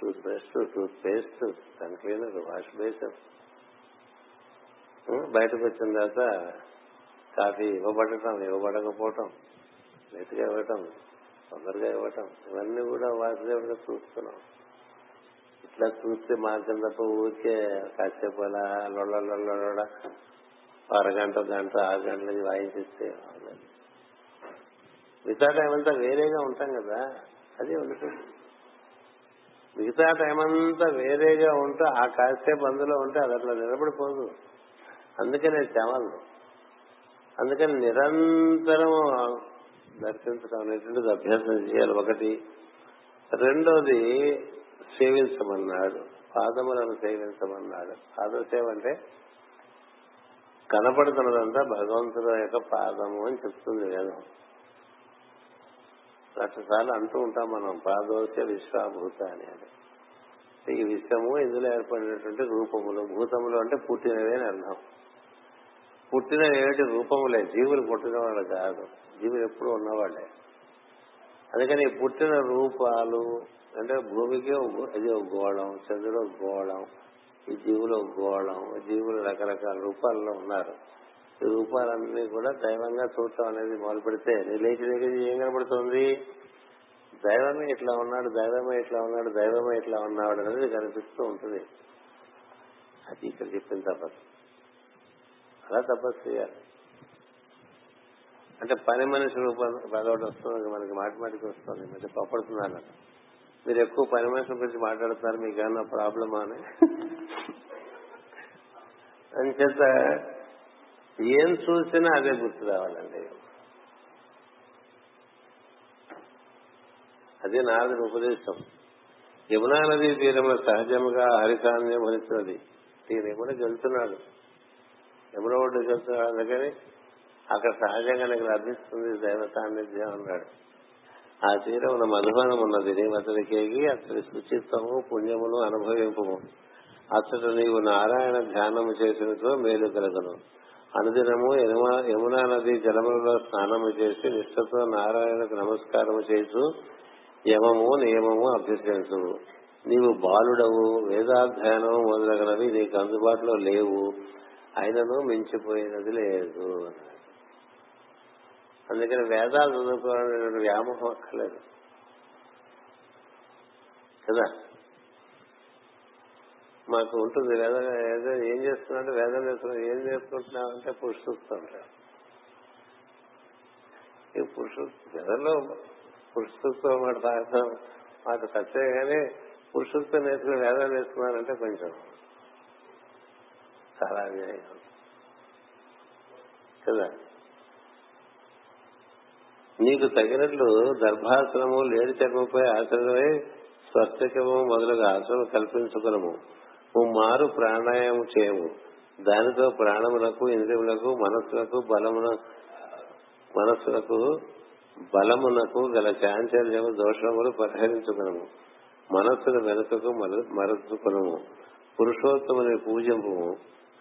Tooth brush tooth paste tongue cleaner wash basin. బయటకు వచ్చిన తర్వాత కాఫీ ఇవ్వబడటం ఇవ్వబడకపోవటం లేట్గా ఇవ్వటం తొందరగా ఇవ్వటం ఇవన్నీ కూడా వాసుదేవుడిగా చూస్తున్నాం. ఇట్లా చూస్తే మార్గం తప్ప ఊరికే కాసేపు అలా లొళ్ళ అరగంట గంట ఆరు గంటలకి వాయించిస్తే మిగతా టైం అంతా వేరేగా ఉంటాం కదా అది ఉండటం. మిగతా టైం అంతా వేరేగా ఉంటూ ఆ కాసేపు అందులో ఉంటే అది అట్లా నిలబడిపోదు. అందుకనే చెమలు అందుకని నిరంతరం దర్శించడం అనేటువంటిది అభ్యాసం చేయాలి. ఒకటి. రెండోది సేవించమన్నాడు. పాదములను సేవించమన్నాడు. పాదసేవ అంటే కనపడుతున్నదంతా భగవంతుడు యొక్క పాదము అని చెప్తుంది వేదం. లక్షసార్లు అంటూ ఉంటాం మనం పాదోశ విశ్వాభూత అని అని ఈ విశ్వము ఇందులో ఏర్పడినటువంటి రూపములు భూతములు అంటే పుట్టినవే అని అర్థం. పుట్టిన ఏమిటి రూపములే? జీవులు పుట్టిన వాళ్ళు కాదు. జీవులు ఎప్పుడు ఉన్నవాళ్ళే. అందుకని పుట్టిన రూపాలు అంటే భూమికి అది ఒక గోళం చంద్రుడు ఒక గోళం ఈ జీవులు ఒక గోళం జీవులు రకరకాల రూపాల్లో ఉన్నారు. ఈ రూపాలన్నీ కూడా దైవంగా చూడటం అనేది మొదలు పెడితే లేచి లేచి ఏం కనబడుతుంది దైవమే ఇట్లా ఉన్నాడు దైవమే ఇట్లా ఉన్నాడు దైవమే ఇట్లా ఉన్నాడు అనేది కనిపిస్తూ ఉంటుంది. అది ఇక్కడ చెప్పిన తప్పదు అలా తపస్సు చేయాలి. అంటే పని మనిషి రూపం పదొకటి వస్తుంది మనకి మాటి మాటికి వస్తుంది మధ్య పప్పుడుతున్నారు మీరు ఎక్కువ పని మనుషుల గురించి మాట్లాడుతున్నారు మీకు ఏమన్నా ప్రాబ్లమా అని? అంచేత ఏం చూసినా అదే గుర్తు రావాలండి. అది నాది ఉపదేశం. యమునా నది తీరంలో సహజముగా హరిసాన్యం వహిస్తున్నది ఈయన యమునకి వెళ్తున్నాడు ఎవరో ఒడ్డుకి అందుకని అక్కడ సహజంగా నీకు లభిస్తుంది దైవ సాన్నిధ్యం అన్నాడు. ఆ తీరమున మధువనం ఉన్నది. అతడికేగి అతడి శుచిత్వము పుణ్యమును అనుభవింపము. అతడు నీవు నారాయణ ధ్యానము చేసినతో మేలు కలగను. అనుదినము యమున- యమునా నది జలములలో స్నానము చేసి నిష్ఠతో నారాయణకు నమస్కారము చేస్తూ యమము నియమము అభ్యసించు. నీవు బాలుడవు. వేదాధ్యయనము మొదలగునవి నీకు అందుబాటులో లేవు. ఆయనను మించిపోయినది లేదు అందుకని వేదాలు చదువుకోవాలనే వ్యామోహం అక్కర్లేదు. కదా? మాకు ఉంటుంది వేదం ఏదో ఏం చేస్తున్నాడు? వేదం చేస్తున్నాడు. ఏం నేర్చుకుంటున్నావు అంటే పురుషుస్తూ ఈ పురుషు వేదంలో పురుషుత్వం మాట తాగడం మాట తచ్చే కానీ పురుషుత్వం నేర్చుకుని వేదం నేర్చుకున్నారంటే కొంచెం చాలా అన్యాయం కదా? నీకు తగినట్లు దర్భాసనము లేడి చర్మపై ఆచరణమై స్వస్థకము మొదలుగా ఆసనం కల్పించుకునము మారు ప్రాణాయామం చేయము. దానితో ప్రాణములకు ఇంద్రియములకు మనస్సులకు బలమున మనస్సులకు బలమునకు గల చాంచల్యము దోషములు పరిహరించుకునము మనస్సును వెనుకకు మరచుకునము పురుషోత్తముని పూజింపు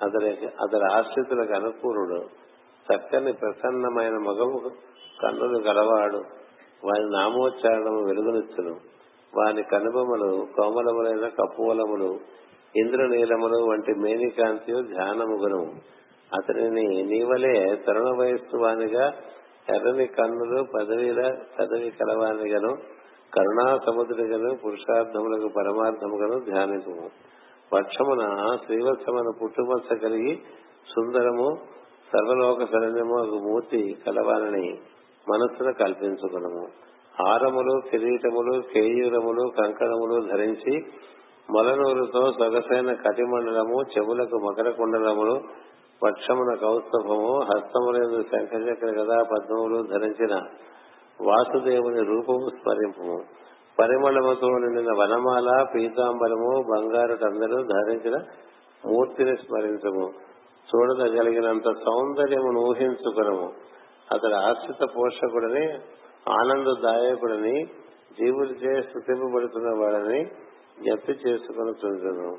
అతని అతని ఆశ్రితులకు అనుకూలుడు. చక్కని ప్రసన్నమైన మగము కన్నులు గలవాడు. వారి నామోచ్చారణము వెలుగునిచ్చును. వారి కనుబొమలు కోమలములైన కపోలములు ఇంద్రనీలములు వంటి మేనికాంతి ధ్యానముగును. అతనిని నీవలే తరుణ వయస్సు వానిగా ఎర్రని కన్నులు పదవిల పదవి కలవానిగను కరుణా సముద్రిగను పురుషార్థములకు పరమార్థముగను ధ్యానించము. పక్షమున శ్రీవత్సమన పుట్టుమచ్చ కలిగి సుందరము సర్వలోక శరణ్యము మూర్తి కలవాలని మనస్సును కల్పించుకునము. హారములు కిరీటములు కేయూరములు కంకణములు ధరించి మొలనూరుతో సొగసైన కటిమండలము చెవులకు మకర కుండలములు పక్షమున కౌస్తభము హస్తములందు శంఖచక్ర గదా పద్మములు ధరించిన వాసుదేవుని రూపము స్మరింపు పరిమళముతో నిండిన వనమాల పీతాంబరము బంగారుటందరము ధరించిన మూర్తిని స్మరించము. చూడదగలిగినంత సౌందర్యమును ఊహించుకునము. అతడు ఆశ్రిత పోషకుడని ఆనందదాయకుడని జీవులచే స్థుతింపబడుతున్న వాడని జప్తి చేసుకుని చూచును.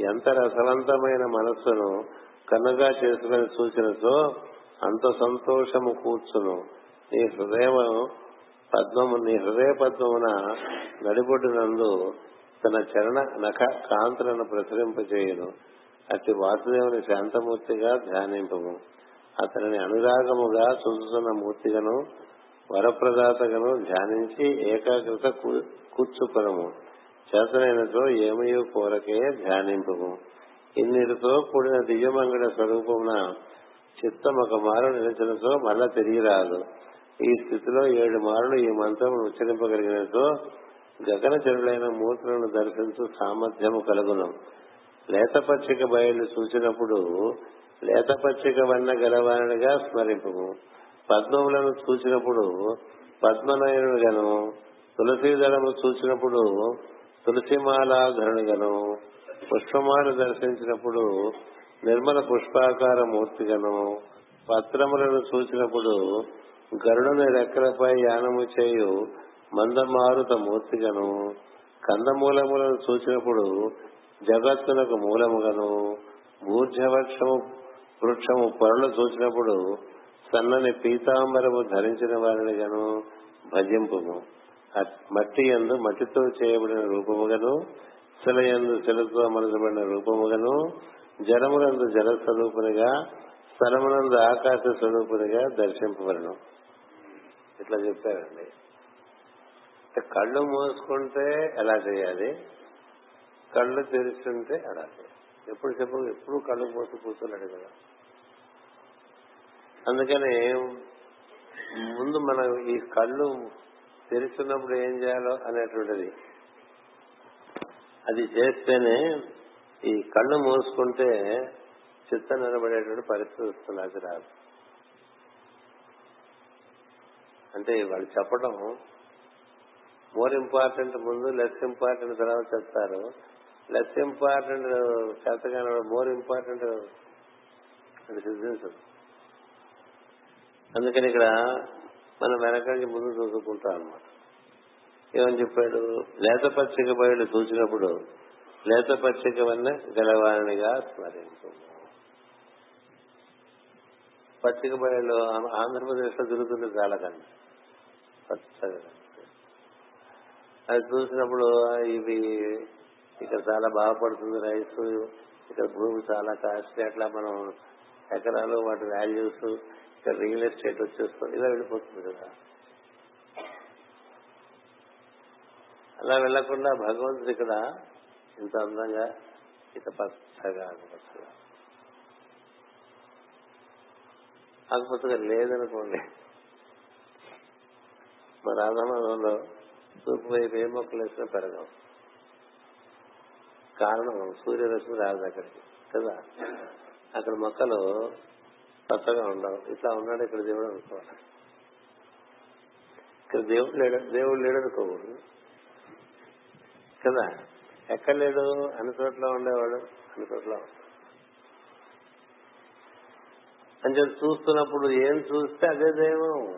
ఎంత రసవంతమైన మనస్సును కన్నుగా చేసుకుని సూచనతో అంత సంతోషము కూర్చును. నీ హృదయము పద్మము నీ హృదయ పద్మమున నడిబొడ్డునందు తన చరణ నఖ కాంతులను ప్రసరింపచేయును అట్టి వాసుదేవుని శాంతమూర్తిగా ధ్యానింపము. అతనిని అనురాగముగా చూస్తున్న మూర్తిగను వరప్రదాతగను ధ్యానించి ఏకాగ్రత కూర్చుకొనము. చేతనైనతో ఏమయో కోరకే ధ్యానింపము. ఇన్నిటితో కూడిన దివ్యమంగళ స్వరూపమున చిత్తం ఒక మారు నిలిచినతో మళ్ళా తిరిగి రాదు ఈ స్థితిలో ఏడు మారులు ఈ మంత్రమును ఉచ్చరింపగలిగినట్టు గగన గగనచరులైన మూర్తులను దర్శించు సామర్థ్యము కలుగును. లేత పచ్చిక బయలు చూసినప్పుడు లేత పచ్చిక వన్న గలవానిగా స్మరింపు పద్మములను చూసినప్పుడు పద్మనయనుగను తులసీదళము చూసినప్పుడు తులసిమాలాధరునిగను. పుష్పమాలు దర్శించినప్పుడు నిర్మల పుష్పాకార మూర్తిగను. పత్రములను చూసినప్పుడు గరుడుని రెక్కలపై యానము చేయు మందమారుత మూర్తిగను కందమూలములను చూసినప్పుడు జగత్తునకు మూలముగను భూర్జవృక్షము వృక్షము పొరలు చూసినప్పుడు సన్నని పీతాంబరము ధరించిన వారిని గను భజింపుము. మట్టి ఎందు మట్టితో చేయబడిన రూపముగను శిల ఎందు శిలతో అమర్చబడిన రూపముగను జలమునందు జల స్వరూపునిగా స్థలమునందు ఆకాశ స్వరూపునిగా దర్శింపబడను. ఇట్లా చెప్పారండి కళ్ళు మూసుకుంటే ఎలా చేయాలి? కళ్ళు తెరుచుంటే అలా చేయాలి? ఎప్పుడు చెప్పు ఎప్పుడు కళ్ళు మూసి కూర్చున్నాడు కదా. అందుకని ముందు మనం ఈ కళ్ళు తెరుచున్నప్పుడు ఏం చేయాలో అనేటువంటిది. అది చేస్తేనే ఈ కళ్ళు మూసుకుంటే చిత్త నిలబడేటువంటి పరిస్థితి వస్తుంది అది రాదు. అంటే వాళ్ళు చెప్పడం మోర్ ఇంపార్టెంట్ ముందు లెస్ ఇంపార్టెంట్ తర్వాత చెప్తారు. లెస్ ఇంపార్టెంట్ చేతగానే మోర్ ఇంపార్టెంట్ అది అందుకని ఇక్కడ మనం వెనక నుంచి ముందు చదువుకుంటాం అనమాట ఏమని చెప్పాడు? లేత పచ్చిక బయలు చూసినప్పుడు లేత పచ్చిక వల్ల గలవాణిగా స్మరించు పచ్చిక బయలు ఆంధ్రప్రదేశ్లో తిరుగుతుంది చాలా కానీ పచ్చగా అది చూసినప్పుడు ఇవి ఇక్కడ చాలా బాగుపడుతుంది రైస్ ఇక్కడ భూమి చాలా కాస్ట్లీ అట్లా మనం ఎకరాలు వాటి వాల్యూస్ ఇక్కడ రియల్ ఎస్టేట్ వచ్చేస్తుంది ఇలా వెళ్ళిపోతుంది కదా. అలా వెళ్ళకుండా భగవంతుడు ఇక్కడ ఇంత అందంగా ఇంత పచ్చగా ఆకుపచ్చగా ఆకుపచ్చగా లేదనుకోండి. మా రాధమానంలో తూర్పు వైపు ఏ మొక్కలు వేసినా పెరగం కారణం సూర్యరశ్మి రాదు అక్కడికి కదా? అక్కడ మొక్కలు పచ్చగా ఉండవు. ఇట్లా ఉన్నాడు ఇక్కడ దేవుడు అనుకోవాలి. ఇక్కడ దేవుడు లేడు దేవుడు లేడు అనుకోకూడదు కదా? ఎక్కడ లేడు? అన్ని చోట్ల ఉండేవాడు అన్ని చోట్ల అని చెప్పి చూస్తున్నప్పుడు ఏం చూస్తే అదే దైవం?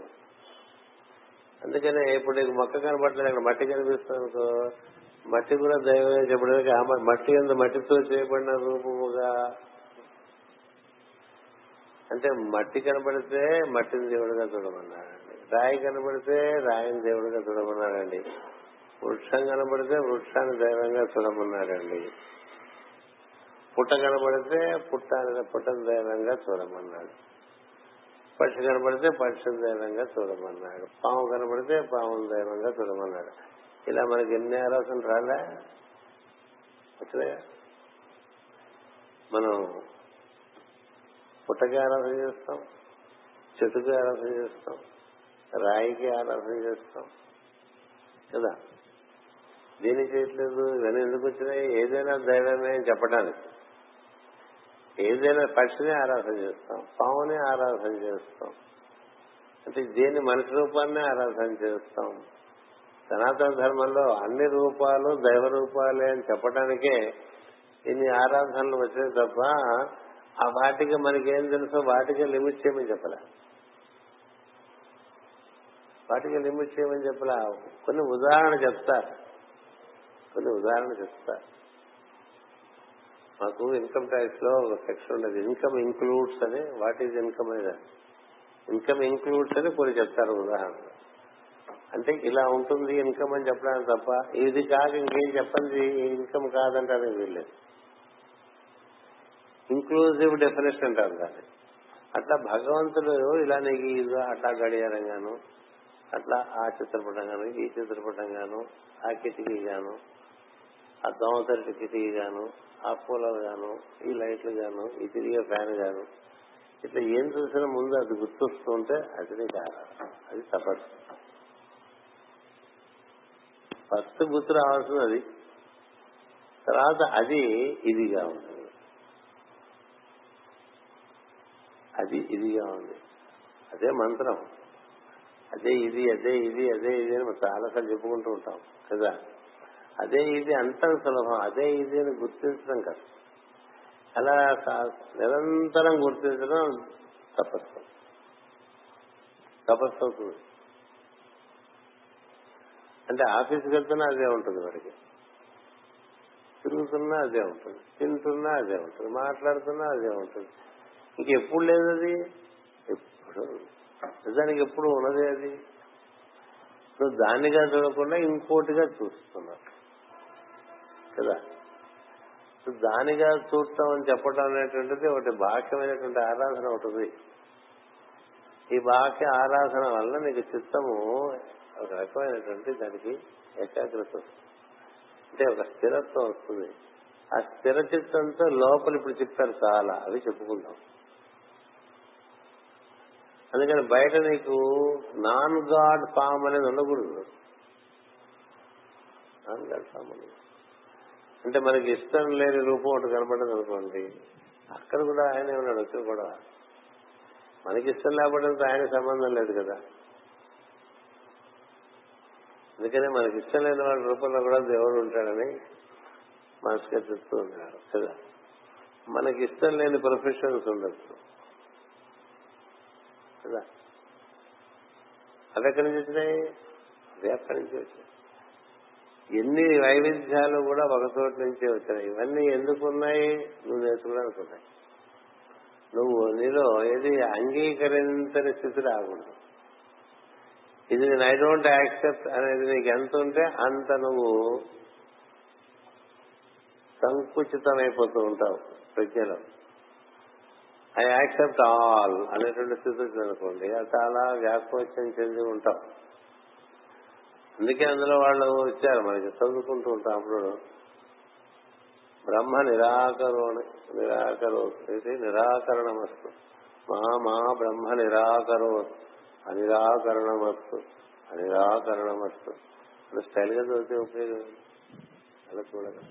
అందుకనే ఇప్పుడు నీకు మొక్క కనబట్టలేదు అక్కడ మట్టి కనిపిస్తుంది అనుకో మట్టి కూడా దైవమే చెప్పడానికి ఆ మట్టి కింద మట్టితో చేయబడిన రూపముగా. అంటే మట్టి కనబడితే మట్టిని దేవుడిగా చూడమన్నాడండి. రాయి కనబడితే రాయిని దేవుడిగా చూడమన్నాడండి. వృక్షం కనబడితే వృక్షాన్ని దైవంగా చూడమన్నాడండి. పుట్ట కనబడితే పుట్ట పుట్టని దైవంగా చూడమన్నాడు. పక్షి కనబడితే పక్షం దైవంగా చూడమన్నాడు పాము కనబడితే పాముని దైవంగా చూడమన్నాడు ఇలా మనకి ఎన్ని ఆలోచనలు రాలే? వచ్చినాయా? మనం పుట్టకి ఆరాధన చేస్తాం చెట్టుకి ఆరాధన చేస్తాం రాయికి ఆరాధన చేస్తాం కదా? దీని చేయట్లేదు? ఇవన్నీ ఎందుకు వచ్చినాయి? ఏదైనా దైవమే అని చెప్పడానికి ఏదైనా పక్షిని ఆరాధన చేస్తాం పాముని ఆరాధన చేస్తాం అంటే దేని మనిషి రూపాన్ని ఆరాధన చేస్తాం. సనాతన ధర్మంలో అన్ని రూపాలు దైవ రూపాలే అని చెప్పడానికే ఇన్ని ఆరాధనలు వచ్చాయి తప్ప ఆ వాటికి మనకేం తెలుసో వాటికి లిమిట్ చేయమని చెప్పలే. వాటికి లిమిట్ చేయమని చెప్పలే. కొన్ని ఉదాహరణ చెప్తారు. కొన్ని ఉదాహరణ చెప్తారు. మాకు ఇన్కమ్ ట్యాక్స్లో ఒక సెక్షన్ ఉండేది. ఇన్కమ్ ఇంక్లూడ్స్ అని వాట్ ఈజ్ ఇన్కమ్ అనేది? ఇన్కమ్ ఇంక్లూడ్స్ అని కొన్ని చెప్తారు ఉదాహరణ అంటే ఇలా ఉంటుంది ఇన్కమ్ అని చెప్పడానికి తప్ప ఇది కాదు ఇంకేం చెప్పండి ఇన్కమ్ కాదంటానికి వీల్లేదు. ఇంక్లూజివ్ డెఫినేషన్ అంటారు దాన్ని. అట్లా భగవంతుడు ఇలా నీకు అట్లా గడియారం గాను అట్లా ఆ చిత్రపటం గాను ఈ చిత్రపటం గాను ఆ కిటికీ గాను ఆ దోమతరి కిటికీ గాను ఆ పూలలు గాను ఈ లైట్లు గాను ఈ తిరిగే ఫ్యాన్ గాను ఇట్లా ఏం చూసినా ముందు అది గుర్తొస్తూ ఉంటే అది అది తపస్సు ఫస్ట్ గుర్తు రావాల్సింది అది. తర్వాత అది ఇదిగా ఉంటుంది అది ఇదిగా ఉంది. అదే మంత్రం. అదే ఇది అదే ఇది అదే ఇది అని చాలాసార్లు చెప్పుకుంటూ ఉంటాం. కదా? అదే ఇది అంత సులభం అదే ఇది అని గుర్తించడం కష్టం. అలా నిరంతరం గుర్తించడం తపస్సు. తపస్సు అవుతుంది. అంటే ఆఫీస్కి వెళ్తున్నా అదే ఉంటుంది వాడికి. తిరుగుతున్నా అదే ఉంటుంది. తింటున్నా అదే ఉంటుంది. మాట్లాడుతున్నా అదే ఉంటుంది. ఇంకెప్పుడు లేదు అది? ఎప్పుడు? నిజానికి ఎప్పుడు ఉన్నది అది? నువ్వు దానిగా చూడకుండా ఇంకోటిగా చూస్తున్నావు. కదా. దానిగా చూడటం అని చెప్పడం అనేటువంటిది ఒకటి బాహ్యమైనటువంటి ఆరాధన ఉంటుంది ఈ బాహ్య ఆరాధన వల్ల నీకు చిత్తము ఒక రకమైనటువంటి దానికి ఏకాగ్రత అంటే ఒక స్థిరత్వం వస్తుంది. ఆ స్థిర చిత్తంతో లోపల ఇప్పుడు చెప్పారు చాలా అవి చెప్పుకుందాం. అందుకని బయట నీకు నాన్ గాడ్ ఫామ్ అనేది ఉండకూడదు. నాన్ గాడ్ ఫామ్ అనేది. అంటే మనకి ఇష్టం లేని రూపం ఒకటి కనపడదు అనుకోండి. అక్కడ కూడా ఆయనే ఉన్నాడు వచ్చి కూడా మనకి ఇష్టం లేకపోవడంతో ఆయన సంబంధం లేదు కదా. అందుకనే మనకి ఇష్టం లేని వాళ్ళ రూపంలో కూడా దేవుడు ఉంటాడని మనసుగా చెప్తూ ఉన్నాడు కదా. మనకి ఇష్టం లేని ప్రొఫెషన్స్ ఉండొచ్చు కదా. అవి ఎక్కడి నుంచి వచ్చినాయి? అవి ఎక్కడి నుంచి వచ్చాయి ఎన్ని వైవిధ్యాలు కూడా ఒక చోటు నుంచే వచ్చినాయి. ఇవన్నీ ఎందుకున్నాయి? నువ్వు నేర్చుకోవడానికి ఉన్నాయి నువ్వు నీలో ఏది అంగీకరించని స్థితి రాకూడదు. ఇది నేను ఐ డోంట్ యాక్సెప్ట్ అనేది నీకు ఎంత ఉంటే అంత నువ్వు సంకుచితమైపోతూ ఉంటావు ప్రజ్ఞలో. ఐ యాక్సెప్ట్ ఆల్ అనేటువంటి స్థితి అనుకోండి అది చాలా వ్యాకోచం చెంది ఉంటావు అందుకే అందులో వాళ్ళు ఇచ్చారు మనకి చదువుకుంటూ ఉంటాం అప్పుడు. బ్రహ్మ నిరాకరణ నిరాకరో ఇది నిరాకరణమస్తు. మా మా బ్రహ్మ నిరాకరో అనిరాకరణమస్తు అనిరాకరణమస్తు. అలా స్టైల్గా చదివితే ఉపయోగం అలా చూడగా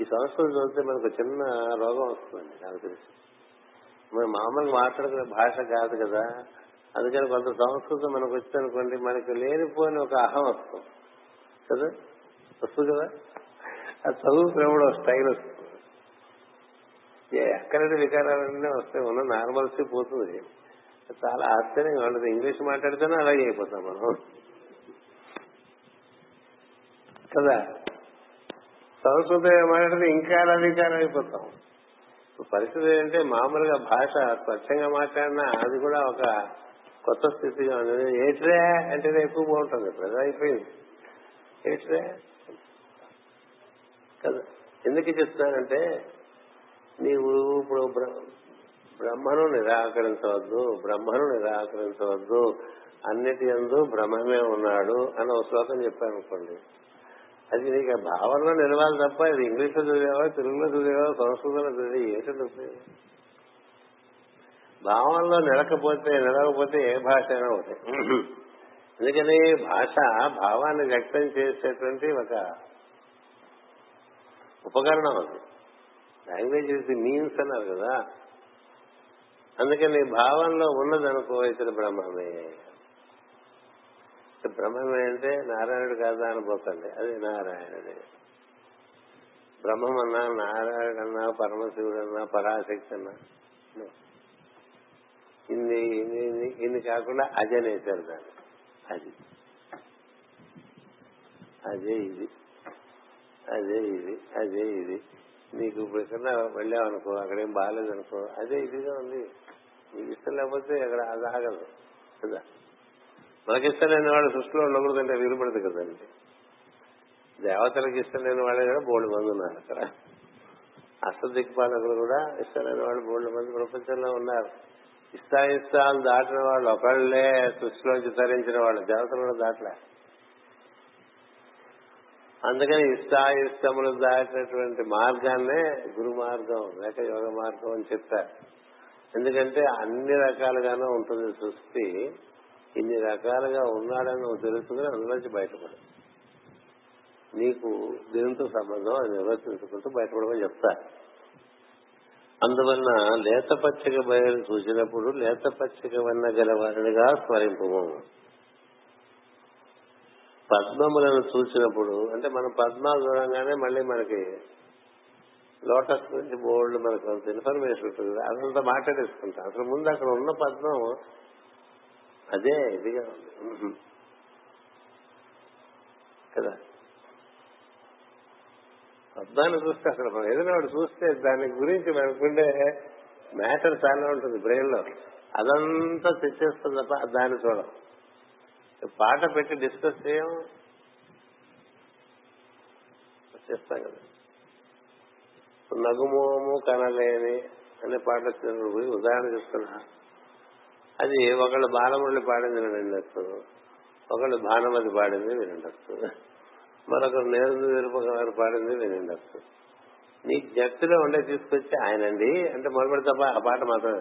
ఈ సంస్కృతం చదివితే మనకు చిన్న రోగం వస్తుంది నాకు తెలిసి. మనం మామూలుగా మాట్లాడుకునే భాష కాదు కదా. అందుకని కొంత సంస్కృతం మనకు వచ్చిందనుకోండి మనకి లేనిపోని ఒక అహం వస్తుంది. కదా? వస్తుంది కదా? అది చదువుకున్నప్పుడు ఒక స్టైల్ వస్తుంది. ఎక్కడంటే వికారాలన్నీ వస్తాయి ఉన్న నార్మల్సీ పోతుంది. చాలా ఆశ్చర్యంగా ఉండదు ఇంగ్లీష్ మాట్లాడితేనే అలాగే అయిపోతాం మనం. కదా? సంస్కృతం మాట్లాడితే ఇంకా అలా వికారం అయిపోతాం. పరిస్థితి ఏంటంటే మామూలుగా భాష స్వచ్ఛంగా మాట్లాడినా అది కూడా ఒక కొత్త స్థితిగా ఉంది ఏట్రే అంటేనే ఎక్కువ బాగుంటుంది ప్రజ అయిపోయింది. ఏట్రే? కదా. ఎందుకు చెప్తానంటే నీవు ఇప్పుడు బ్రహ్మను నిరాకరించవద్దు బ్రహ్మను నిరాకరించవద్దు అన్నిటి ఎందు బ్రహ్మమే ఉన్నాడు అని ఒక శ్లోకం చెప్పాను అనుకోండి అది నీకు భావనలో నిలవాలి తప్ప ఇది ఇంగ్లీష్లో చదివావా తెలుగులో చదివావా సంస్కృతంలో చదివి ఏంటంటే ఉపయోగం భావంలో నిలకపోతే నిలకపోతే ఏ భాష అయినా ఒకటి. ఎందుకని? భాష భావాన్ని వ్యక్తం చేసేటువంటి ఒక ఉపకరణం అది. లాంగ్వేజ్ ఇస్ ది మీన్స్ అన్నారు కదా. అందుకని భావంలో ఉన్నదనుకో ఇతర బ్రహ్మమే. బ్రహ్మమే అంటే నారాయణుడు కాదా అనుకోకండి. అది నారాయణుడే. బ్రహ్మం అన్నా నారాయణుడు అన్నా పరమశివుడు అన్నా పరాశక్తి అన్నా. ఇన్ని ఇన్ని ఇన్ని కాకుండా అజనేశారు దాన్ని. అది. అదే ఇది. అదే ఇది. అదే ఇది. నీకు ఇప్పుడు ఎక్కడన్నా వెళ్ళావనుకో అక్కడేం బాగాలేదనుకో అదే ఇదిగా ఉంది. నీకు ఇష్టం లేకపోతే అక్కడ అది ఆగదు. కదా? మనకి ఇష్టం లేని వాళ్ళు సృష్టిలో ఉండకూడదంటే వీలుపడదు కదండి. దేవతలకు ఇష్టం లేని వాళ్ళే కూడా బోల్డ్ మంది ఉన్నారు అక్కడ. అష్ట దిక్పాలకులు కూడా ఇష్టం లేని వాళ్ళు బోల్డ్ మంది ప్రపంచంలో ఉన్నారు. ఇష్టాయిష్టాలు దాటిన వాళ్ళు ఒకళ్ళే సృష్టిలోంచి తరించిన వాళ్ళు. దేవతలు దాటలే. అందుకని ఇష్టాయిష్టములు దాటినటువంటి మార్గాన్నే గురు మార్గం లేక యోగ మార్గం అని చెప్పారు. ఎందుకంటే అన్ని రకాలుగానే ఉంటుంది సృష్టి. ఇన్ని రకాలుగా ఉన్నాడని నువ్వు తెలుసుకుని అందులోంచి బయటపడు. నీకు దీంతో సంబంధం? అది నిర్వర్తించుకుంటూ బయటపడమని చెప్తారు. అందువలన లేత పచ్చిక బయలు చూసినప్పుడు లేత పచ్చిక వన్న గలవారిగా స్మరింపు పద్మములను చూసినప్పుడు అంటే మనం పద్మా చూడంగానే మళ్ళీ మనకి లోటస్ గురించి బోర్డు మనకు అంత ఇన్ఫర్మేషన్ ఉంటుంది అదంతా మాట్లాడేసుకుంటాం. అసలు ముందు అక్కడ ఉన్న పద్మం అదే ఇదిగా ఉంది. కదా? శబ్దాన్ని చూస్తే అక్కడ మనం ఏదైనా చూస్తే దాని గురించి మనకుండే మ్యాటర్ చాలా ఉంటుంది బ్రెయిన్లో అదంతా తెచ్చేస్తుంది తప్ప దాన్ని చూడం పాట పెట్టి డిస్కస్ చేయం. చేస్తాం కదా. నగుమోము కనలేని అనే పాట వచ్చినప్పుడు ఉదాహరణ చెప్తున్నా. అది ఒకళ్ళు బాలమురళి పాడింది వినండి ఒకళ్ళు భానుమతి పాడింది వినండి మరొకరు నేరు విరుప గారు పాడింది అసలు నీ జ్ఞప్తిలో ఉండే తీసుకొచ్చి ఆయనండి అంటే మొదలుపెడి తప్ప ఆ పాట మాత్రమే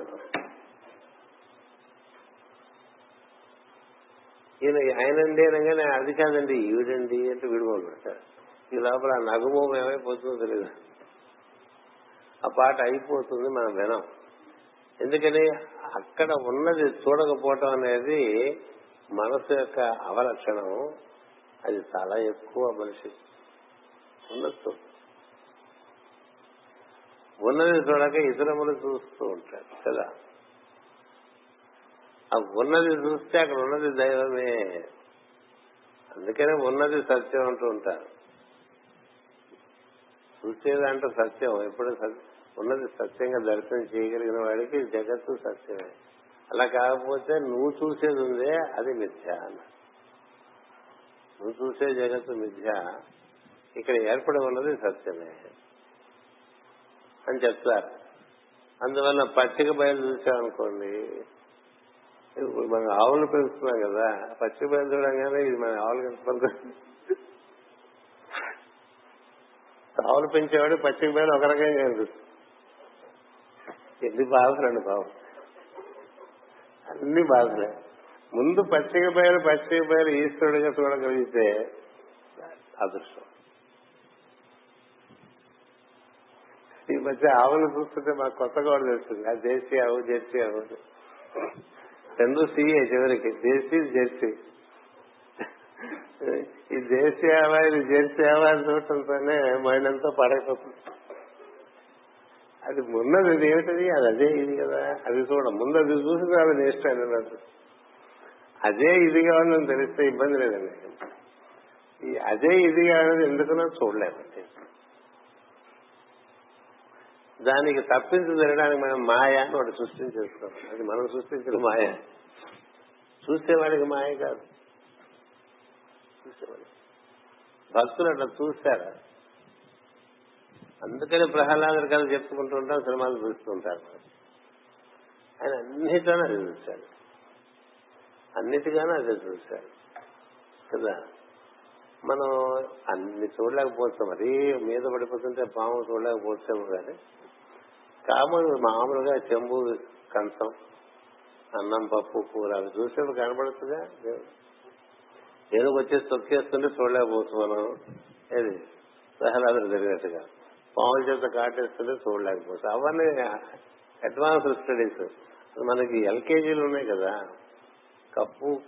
ఈయన ఆయనండి అనగానే అది కాదండి ఈవిడండి అంటే వీడు ఈ లోపల ఆ నగుమోహం ఏమైపోతుందో తెలియదు ఆ పాట అయిపోతుంది మనం వినం. ఎందుకని? అక్కడ ఉన్నది చూడకపోవటం అనేది మనసు యొక్క అవలక్షణం. అది చాలా ఎక్కువ మనిషి. ఉండొచ్చు. ఉన్నది చూడక ఇతరములు చూస్తూ ఉంటాడు కదా. ఆ ఉన్నది చూస్తే అక్కడ ఉన్నది దైవమే. అందుకనే ఉన్నది సత్యం అంటూ ఉంటారు. చూసేదంటే సత్యం. ఎప్పుడు ఉన్నది సత్యంగా దర్శనం చేయగలిగిన వాడికి జగత్తు సత్యమే. అలా కాకపోతే నువ్వు చూసేది ఉందే అది మిథ్యా అన్నారు. నువ్వు చూసే జగత్తు మిథ్య ఇక్కడ ఏర్పడి ఉన్నది సత్యమే అని చెప్తారు. అందువల్ల పచ్చిక బయలు చూసామనుకోండి ఇప్పుడు మనం ఆవులు పెంచుతున్నాం కదా పచ్చిక బయలు చూడంగానే ఇది మన ఆవులు కనుక ఆవులు పెంచేవాడు పచ్చిక బయలు ఒక రకంగా కనిపిస్తుంది ఎన్ని బాధలండి బాబు. అన్ని బాధలే. ముందు పచ్చిక బయలు పచ్చిక బయలు ఈశ్వరుడిగా చూడగలిగితే అదృష్టం. ఈ మధ్య ఆవులు చూస్తుంటే మాకు కొత్తగా కూడా తెలుస్తుంది. ఆ దేశీ ఆవు జెర్సీ ఆవు రెండు సీఏ చివరికి. దేశీ జెర్సీ. ఈ దేశీ ఆవా ఇది జెర్సీ ఆవా అని చూడటంతోనే మైండంతా పడైపోతుంది. అది ఉన్నది ఏమిటది? అది అదే ఇది కదా. అది చూడ ముందు అది చూసి అది నేస్ట్ అన్నది అదే ఇదిగా ఉందని తెలిస్తే ఇబ్బంది లేదండి. అదే ఇదిగా అనేది ఎందుకునో చూడలేదు. దానికి తప్పించి తినడానికి మనం మాయ అని వాడు సృష్టించేస్తాం అది మనం సృష్టించిన మాయ. చూసేవాడికి మాయ కాదు. భక్తులు అట్లా చూస్తారు? అందుకని ప్రహ్లాదుడు కథ చెప్పుకుంటూ ఉంటాం సినిమాలు చూస్తుంటారు ఆయన అన్నిటిలోనూ చూశాడు అన్నిటిగానూ అదే చూశారు. కదా? మనం అన్ని చూడలేకపోతాం. మరీ మీద పడిపోతుంటే పాము చూడలేకపోతాము కానీ కామన్ మామూలుగా చెంబు కంచం అన్నం పప్పు కూర అవి చూసేప్పుడు కనబడుతుందా? ఏనుగు వచ్చేసి తొక్కేస్తుంటే చూడలేకపోవచ్చు మనం. ఏది? సహలాదులు జరిగినట్టుగా పాముల చేత కాటేస్తుంటే చూడలేకపోతాం. అవన్నీ అడ్వాన్స్ స్టడీస్ మనకి ఎల్కేజీలు ఉన్నాయి కదా. కప్పు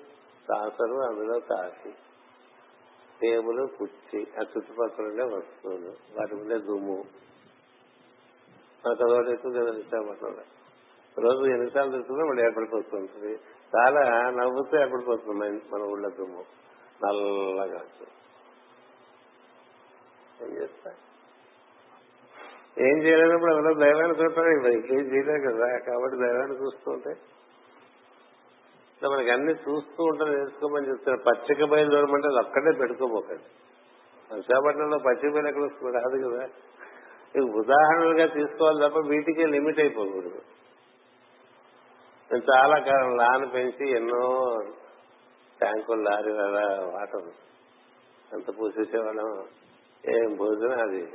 సాసరు అందులో కాఫీ టేబుల్ కుర్చీ ఆ చుట్టుపక్కల ఉండే వస్తువులు వాటి ఉండే దుమ్ము. మనకు అదొకటి ఎక్కువగా కదా రోజు ఎన్నిసార్లు తిరుగుతుందో మళ్ళీ ఏర్పడిపోతుంటుంది చాలా నవ్వుతూ ఏర్పడిపోతుంది మన- మన ఊళ్ళో దుమ్ము. నల్లగా ఏం చేస్తా ఏం చేయలేనప్పుడు ఎవరో దైవాన్ని చూడటం ఇంకేం చేయలేదు కదా. కాబట్టి దైవాన్ని చూస్తుంటే ఇట్లా మనకి అన్ని చూస్తూ ఉంటే నేర్చుకోమని చెప్తారు. పచ్చిక బయలు అంటే అది అక్కడే పెట్టుకోబోకండి. విశాఖపట్నంలో పచ్చిక బయలు ఎక్కడ వస్తుంది? కాదు కదా. ఇవి ఉదాహరణలుగా తీసుకోవాలి తప్ప వీటికే లిమిట్ అయిపోకూడదు. నేను చాలా కాలం లాన్ పెంచి ఎన్నో ట్యాంకులు లారీ అలా వాటర్ ఎంత పూసేసేవాళ్ళం. ఏం భోజనం అది?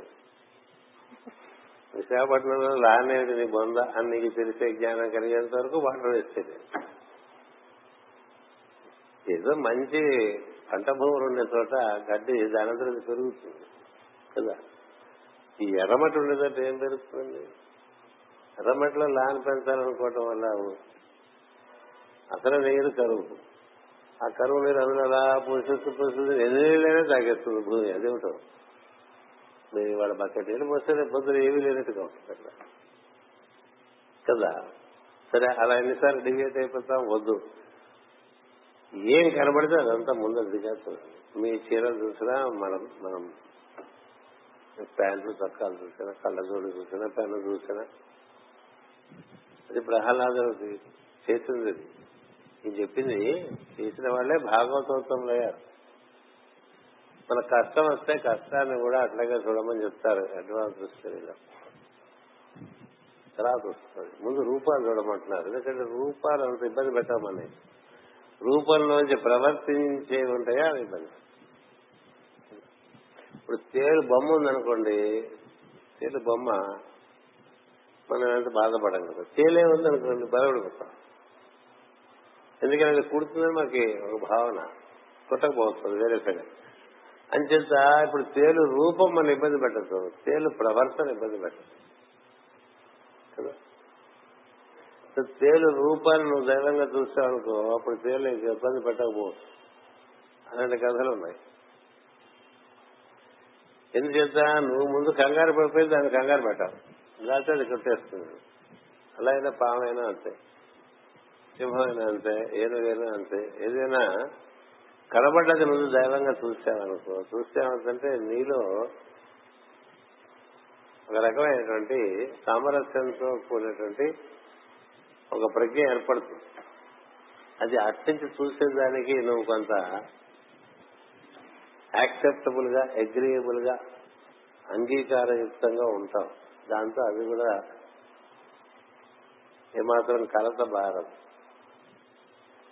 విశాఖపట్నంలో లాన్ ఏమిటి నీ బొంద? అని నీకు తెలిసే జ్ఞానం కలిగేంత వరకు వాటర్ వేసేది ఏదో మంచి పంట భూములు ఉండే చోట గడ్డి దానంతరం పెరుగుతుంది కదా? ఈ ఎర్రమట్టి ఉండేదంటే ఏం పెరుగుతుంది? ఎర్రమట్టిలో లాన్ పెంచాలనుకోవటం వల్ల అసలు నీరు కరువు. ఆ కరువు నీరు అందులో అలా పోషిస్తూ పోషిస్తుంది ఎన్ని నీళ్ళైనా తాగేస్తుంది భూమి అదేమిటో మీరు ఇవాళ బకెట్ నీళ్ళు పోస్తే పొద్దున ఏమీ లేనట్టుగా ఉంటుంది కదా? సరే అలా ఎన్నిసార్లు డివేట్ అయిపోతాం వద్దు. ఏం కనబడితే అదంతా ముందు దిగేస్తుంది మీ చీరలు చూసినా మనం మనం ప్యాంట్లు చొక్కాలు చూసినా కళ్ళజోడు చూసినా పెన్ను చూసినా. అది ప్రహ్లాదుడు చేసింది ఇది. చెప్పింది చేసిన వాళ్ళే భాగవతోత్తంలో అయ్యారు. మన కష్టం వస్తే కష్టాన్ని కూడా అట్లాగే చూడమని చెప్తారు అడ్వాన్స్ స్టడీలో తర్వాత వస్తుంది. ముందు రూపాలు చూడమంటున్నారు. ఎందుకంటే రూపాలు అంత ఇబ్బంది పెట్టమని. రూపంలోంచి ప్రవర్తించే ఉంటాయా అవి ఇబ్బంది. ఇప్పుడు తేలు బొమ్మ ఉందనుకోండి తేలు బొమ్మ మనం ఎంత బాధపడం కదా. తేలే ఉందనుకోండి బాధపడిపోతాం ఎందుకంటే అది కుడుతుందని మనకి ఒక భావన. కుట్టకపోతుంది వేరే సరే. అంచేత ఇప్పుడు తేలు రూపం మన ఇబ్బంది పెట్టదు తేలు ప్రవర్తన ఇబ్బంది పెట్టదు కదా తేలు రూపాన్ని నువ్వు దైవంగా చూస్తావు అనుకో అప్పుడు తేలు నీకు ఇబ్బంది పెట్టకపోవచ్చు. అలాంటి కథలు ఉన్నాయి. ఎందుచేత నువ్వు ముందు కంగారు పడిపోయి దాన్ని కంగారు పెట్టావు లేకపోతే అది కొట్టేస్తుంది. అలా అయినా పామైనా అంతే. సింహమైనా అంతే. ఏనుగైనా అంతే. ఏదైనా కనబడ్డది నువ్వు దైవంగా చూసావనుకో చూసావంటే నీలో ఒక రకమైనటువంటి సామరస్యంతో కూడినటువంటి ఒక ప్రజ్ఞ ఏర్పడుతుంది. అది అట్టించి చూసేదానికి నువ్వు కొంత యాక్సెప్టబుల్గా అగ్రియబుల్గా అంగీకారయుక్తంగా ఉంటావు. దాంతో అది కూడా ఏమాత్రం కలత భారం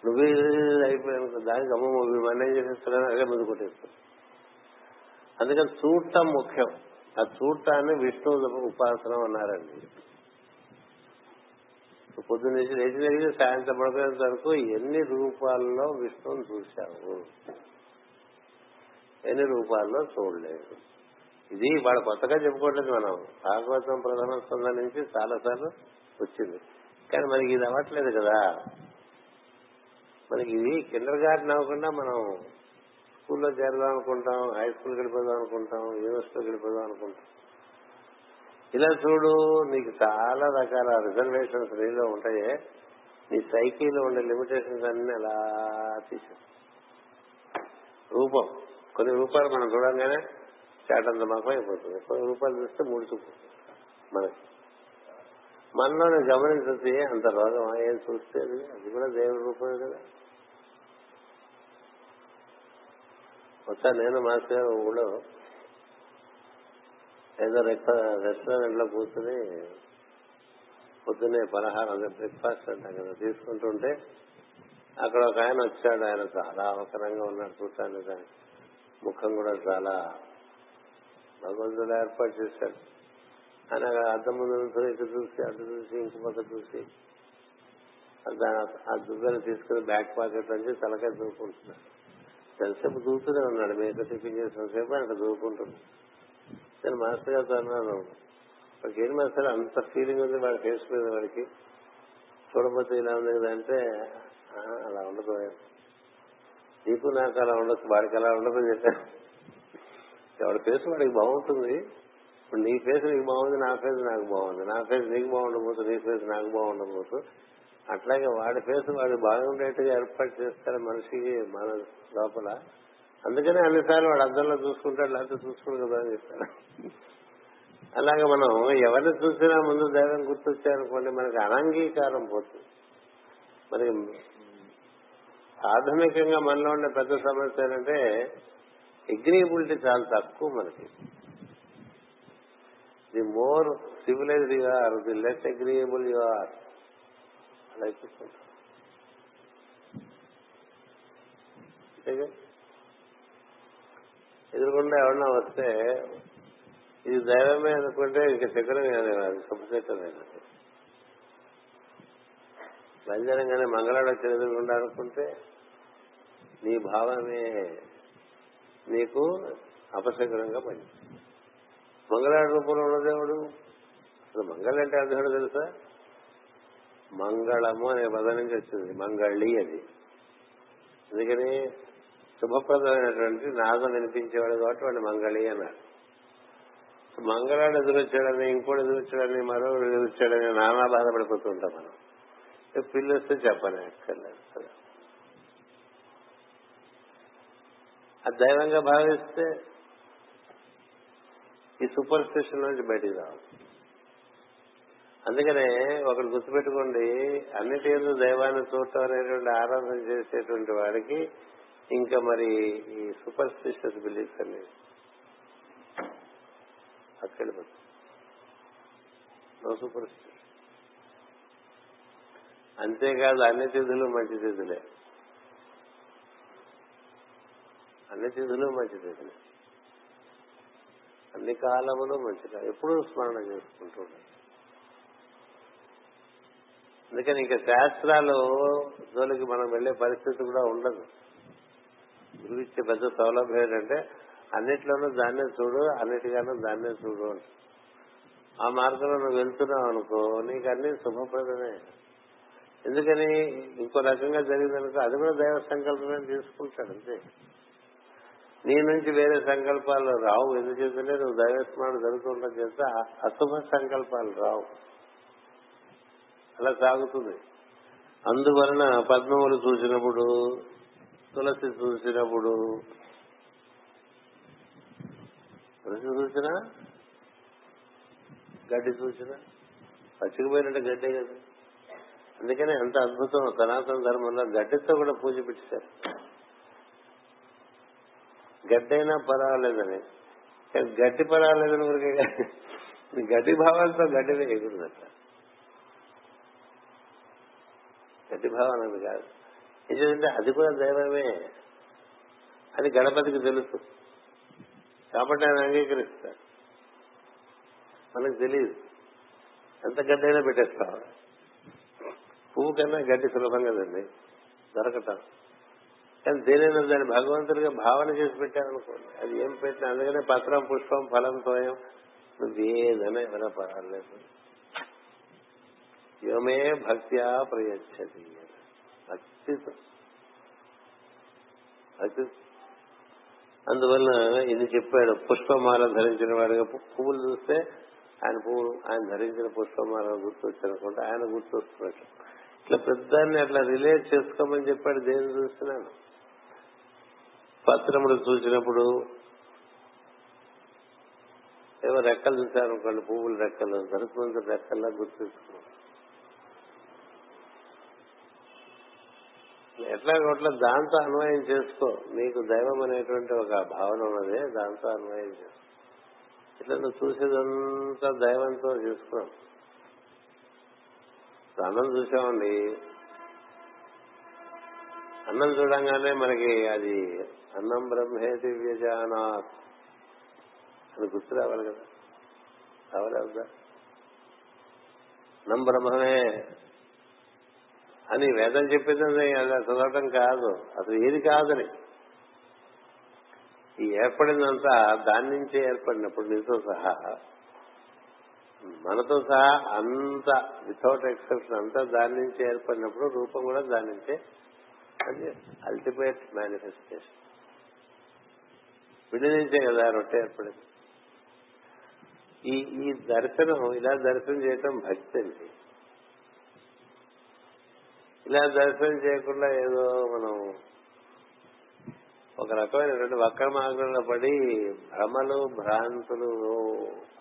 నువ్వే అయిపోయాను దానికి అమ్మ నువ్వు మన ఏం చేసేస్తున్నాను అదే ముందు కొట్టేస్తాను అందుకని చూడటం ముఖ్యం. ఆ చూడటాన్ని విష్ణు ఉపాసన అన్నారండి. పొద్దున్న నుంచి లేచి లేచి సాయంత్రం పడుకునేంత వరకు ఎన్ని రూపాల్లో విష్ణువుని చూశావు? ఎన్ని రూపాల్లో చూడలేదు? ఇది వాళ్ళు కొత్తగా చెప్పుకోవట్లేదు మనం. భాగవతం ప్రధాన స్పందన నుంచి చాలా సార్లు వచ్చింది. కానీ మనకి ఇది అవ్వట్లేదు కదా. మనకి ఇది కిండర్ గార్డెన్ అవ్వకుండా మనం స్కూల్లో చేరదాం అనుకుంటాం హై స్కూల్కి వెళ్ళిపోదాం అనుకుంటాం యూనివర్సిటీకి వెళ్ళిపోదాం అనుకుంటాం ఇలా చూడు నీకు చాలా రకాల రిజర్వేషన్స్ నీలో ఉంటాయి. నీ సైకిల్లో ఉండే లిమిటేషన్స్ అన్ని అలా తీసే రూపం. కొన్ని రూపాయలు మనం చూడంగానే చేటంత మాకు అయిపోతుంది. కొన్ని రూపాయలు చూస్తే ముడిచిపోతుంది మనకి. మనలో గమనించే అంత రోగం ఏం చూస్తే అది? అది కూడా దేవుడి రూపమే కదా. ఒకసారి నేను మాస్టర్ గారు ఊళ్ళో ఏదో రెస్టారెంట్లో కూర్చుని పొద్దున్నే పలహారం అదే బ్రేక్ఫాస్ట్ అంటాం కదా తీసుకుంటుంటే అక్కడ ఒక ఆయన వచ్చాడు ఆయన చాలా అవకరంగా ఉన్నాడు చూడటానికి ముఖం కూడా చాలా భగవంతుడు ఏర్పాటు చేశాడు. ఆయన అద్దం ముందు ఇటు చూసి అటు చూసి ఇంక పక్క చూసి ఆ దుబ్బని తీసుకుని బ్యాక్ పాకెట్ నుంచి తలకాయ దూకుంటున్నాడు ఎంతసేపు దూకుతూనే ఉన్నాడు మేక టిఫిన్ చేసిన సేపు ఆయన దూకుంటున్నాడు నేను మాస్టర్ గారితో అన్నాను వాడికి ఏం మాస్టర్ అంత ఫీలింగ్ ఉంది వాడి ఫేస్ మీద వాడికి. చూడబోతే ఇలా ఉంది కదా అంటే అలా ఉండదు నీకు నాకు అలా ఉండదు వాడికి అలా ఉండదు చెప్పాను. ఎవరి ఫేస్ వాడికి బాగుంటుంది. ఇప్పుడు నీ ఫేస్ నీకు బాగుంది నా ఫేస్ నాకు బాగుంది. నా ఫేస్ నీకు బాగుండబోతు నీ ఫేస్ నాకు బాగుండబోతు అట్లాగే వాడి ఫేస్ వాడు బాగుండేట్టుగా ఏర్పాటు చేస్తారు మనిషికి మన లోపల. అందుకనే అన్నిసార్లు వాడు అద్దంలో చూసుకుంటాడు లేకపోతే చూసుకోడు కదా అని చెప్తారు అలాగే మనం ఎవరిని చూసినా ముందు దైవం గుర్తొచ్చారనుకోండి మనకి అనంగీకారం పోతుంది. మనకి ప్రాథమికంగా మనలో ఉండే పెద్ద సమస్య ఏంటంటే ఎగ్రీబిలిటీ చాలా తక్కువ మనకి. The more civilised you are the less agreeable you are. అలా అయిపోతుంటాం ఎదురుకుండా ఎవరన్నా వస్తే ఇది దైవమే అనుకుంటే ఇంక చక్రం కాదు అది శుభ చక్రం బంజరంగానే మంగళాడు వచ్చి ఎదురుకుండా అనుకుంటే నీ భావమే నీకు అపశకరంగా పని మంగళాడు రూపంలో ఉన్న దేవుడు అసలు మంగళ అంటే అర్థం తెలుసా? మంగళము అనే పదం నుంచి వచ్చింది మంగళి అది. అందుకని శుభప్రదమైనటువంటి నాదం వినిపించేవాడు కాబట్టి వాడు మంగళి అన్నాడు మంగళాడు ఎదురొచ్చాడని ఇంకోటి ఎదురొచ్చాడని మరో ఎదురొచ్చాడని నానా బాధపడిపోతుంటాం మనం. పిల్లి వస్తే చెప్పనే అక్కర్లేదు అది దైవంగా భావిస్తే ఈ సూపర్ స్టిషన్ నుంచి బయటికి రావాలి. అందుకనే ఒకటి గుర్తుపెట్టుకోండి అన్నిటి దైవాన్ని చూడటం అనేటువంటి ఆరాధన చేసేటువంటి వాడికి ఇంకా మరి ఈ సూపర్ స్టిషియస్ బిలీఫ్స్ అన్ని అక్కడ నో సూపర్ అంతేకాదు అన్ని తిథులు మంచి తిథులే. అన్ని తిథులు మంచి తిథులే. అన్ని కాలములు మంచిగా ఎప్పుడూ స్మరణ చేసుకుంటూ ఉండాలి. అందుకని ఇంకా శాస్త్రాలు జోలికి మనం వెళ్ళే పరిస్థితి కూడా ఉండదు. గురువు ఇచ్చే పెద్ద సౌలభ్యం ఏంటంటే అన్నిట్లోనూ దాన్నే చూడు అన్నిటిగానూ దాన్నే చూడు ఆ మార్గంలో నువ్వు వెళ్తున్నావు అనుకో నీకు అన్ని శుభప్రదమే. ఎందుకని? ఇంకో రకంగా జరిగిందనుకో అది కూడా దైవ సంకల్పమే తీసుకుంటాడు అంతే. నీ నుంచి వేరే సంకల్పాలు రావు ఎందుచేతంటే నువ్వు దైవస్మరణ జరుగుతుండడం చేత అశుభ సంకల్పాలు రావు. అలా సాగుతుంది. అందువలన పద్మములు చూసినప్పుడు తులసి చూసినప్పుడు. తులసి చూసినా? గడ్డి చూసినా? పచ్చికిపోయినట్టు గడ్డే కదా. అందుకనే ఎంత అద్భుతం సనాతన ధర్మంలో గడ్డితో కూడా పూజ పెట్టారు గడ్డైనా పర్వాలేదని. కానీ గడ్డి పర్వాలేదని ఊరికే గడ్డి భావాలతో గడ్డినే ఎగురుదట గడ్డి భావం అది కాదు. ఎందుకంటే అది కూడా దైవమే. అని గణపతికి తెలుసు. కాబట్టి ఆయన అంగీకరిస్తాడు మనకు తెలియదు. ఎంత గడ్డ అయినా పెట్టేస్తాం పువ్వు కన్నా గడ్డి సులభం కదండి దొరకటం. కానీ దేనైనా దాన్ని భగవంతుడిగా భావన చేసి పెట్టారనుకోండి. అది ఏం పెట్టినా అందుకనే పత్రం పుష్పం ఫలం తోయం. నువ్వు ఏమైనా పర్వాలేదు. యోమే భక్త్యా ప్రయచ్చతి. అతీతం అతీతం అందువల్ల ఇది చెప్పాడు పుష్పమాల ధరించిన వాడిగా పువ్వులు చూస్తే ఆయన పువ్వులు ఆయన ధరించిన పుష్పమాల గుర్తొచ్చనుకుంటే ఆయన గుర్తొస్తున్నట్లు ఇట్లా పెద్దాన్ని అట్లా రిలేట్ చేసుకోమని చెప్పాడు దేని చూస్తున్నాను పత్రములు చూసినప్పుడు ఏవో రెక్కలు చూశారనుకోండి పువ్వులు రెక్కలు దొరుకుతుంది రెక్కల్లా గుర్తించుకున్నాం ఎట్లా దాంతో అన్వయం చేసుకో. నీకు దైవం అనేటువంటి ఒక భావన ఉన్నది దాంతో అన్వయం చేసుకో. ఇట్లా నువ్వు చూసేదంతా దైవంతో చేసుకున్నాం అన్నం చూసామండి. అన్నం చూడంగానే మనకి అది అన్నం బ్రహ్మేతి వ్యజానాత్ అని గుర్తు రావాలి కదా? రావాలి అన్నం బ్రహ్మమే అని వేదం చెప్పింది అలా చదవటం కాదు. అసలు ఏది కాదని. ఈ ఏర్పడిందంతా దాని నుంచే ఏర్పడినప్పుడు నీతో సహా. మనతో సహా అంత వితౌట్ ఎక్సెప్షన్ అంతా దాని నుంచి ఏర్పడినప్పుడు రూపం కూడా దాని నుంచే అది అల్టిమేట్ మేనిఫెస్టేషన్ పిండి నుంచే కదా రొట్టె ఏర్పడింది. ఈ ఈ దర్శనం ఇలా దర్శనం చేయటం భక్తి అండి. ఇలా దర్శనం చేయకుండా ఏదో మనం ఒక రకమైనటువంటి వక్ర మార్గంలో పడి భ్రమలు భ్రాంతులు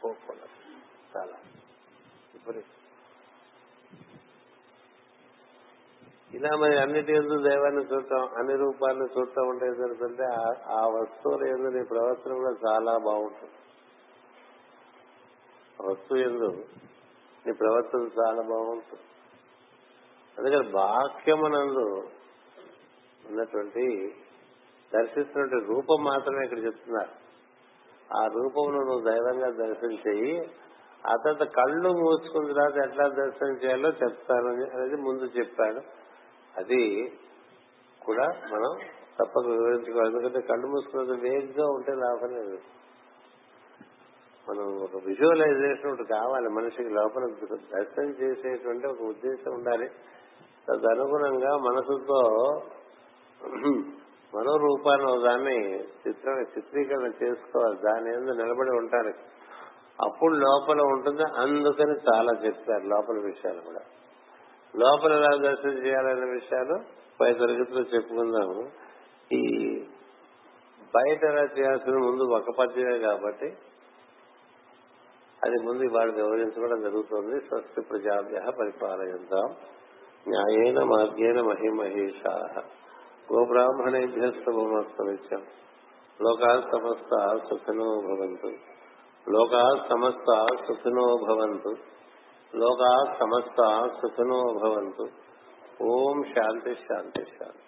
కోకూడదు చాలా. ఇప్పుడు ఇలా మరి అన్నిటి ఎందు దైవాన్ని చూస్తాం అన్ని రూపాలను చూస్తూ ఉంటే జరుగుతుంటే ఆ వస్తువులు ఎందు నీ ప్రవర్తన కూడా చాలా బాగుంటుంది. వస్తువు ఎందు నీ ప్రవర్తన చాలా బాగుంటుంది. అందుకని వాక్యమునందు ఉన్నటువంటి దర్శిస్తున్నటువంటి రూపం మాత్రమే ఇక్కడ చెప్తున్నారు. ఆ రూపమును నువ్వు దైవంగా దర్శనం చేయి ఆ తర్వాత కళ్ళు మూసుకున్న తర్వాత ఎట్లా దర్శనం చేయాలో చెప్తాను అనేది ముందు చెప్పాడు. అది కూడా మనం తప్పక వివరించుకోవాలి. ఎందుకంటే కళ్ళు మూసుకున్నది వేగ్గా ఉంటే లాభం లేదు. మనం ఒక విజువలైజేషన్ ఒకటి కావాలి. మనిషికి లోపల దర్శనం చేసేటువంటి ఒక ఉద్దేశం ఉండాలి. తదనుగుణంగా మనసుతో మనోరూపాన్ని దాన్ని చిత్ర చిత్రీకరణ చేసుకోవాలి. దాని మీద నిలబడి ఉంటానికి అప్పుడు లోపల ఉంటుంది. అందుకని చాలా చెప్తారు లోపల విషయాలు కూడా. లోపల ఎలా దర్శనం చేయాలనే విషయాలు పై తరగతిలో చెప్పుకుందాము. ఈ బయట ఎలా చేయాల్సిన ముందు ఒక పద్యమే కాబట్టి అది ముందు వాళ్ళు వివరించుకోవడం జరుగుతుంది. స్వస్తి ప్రజాభ్య పరిపాలయంతాం. న్యాయేన మార్గేణ గోబ్రాహ్మణేభ్య శుభమస్తమిత్యం లోకా సమస్త సుఖినో భవంతు. లోకా సమస్త సుఖినో భవంతు. లోకా సమస్త సుఖినో భవంతు. ఓం శాంతి శాంతి శాంతి.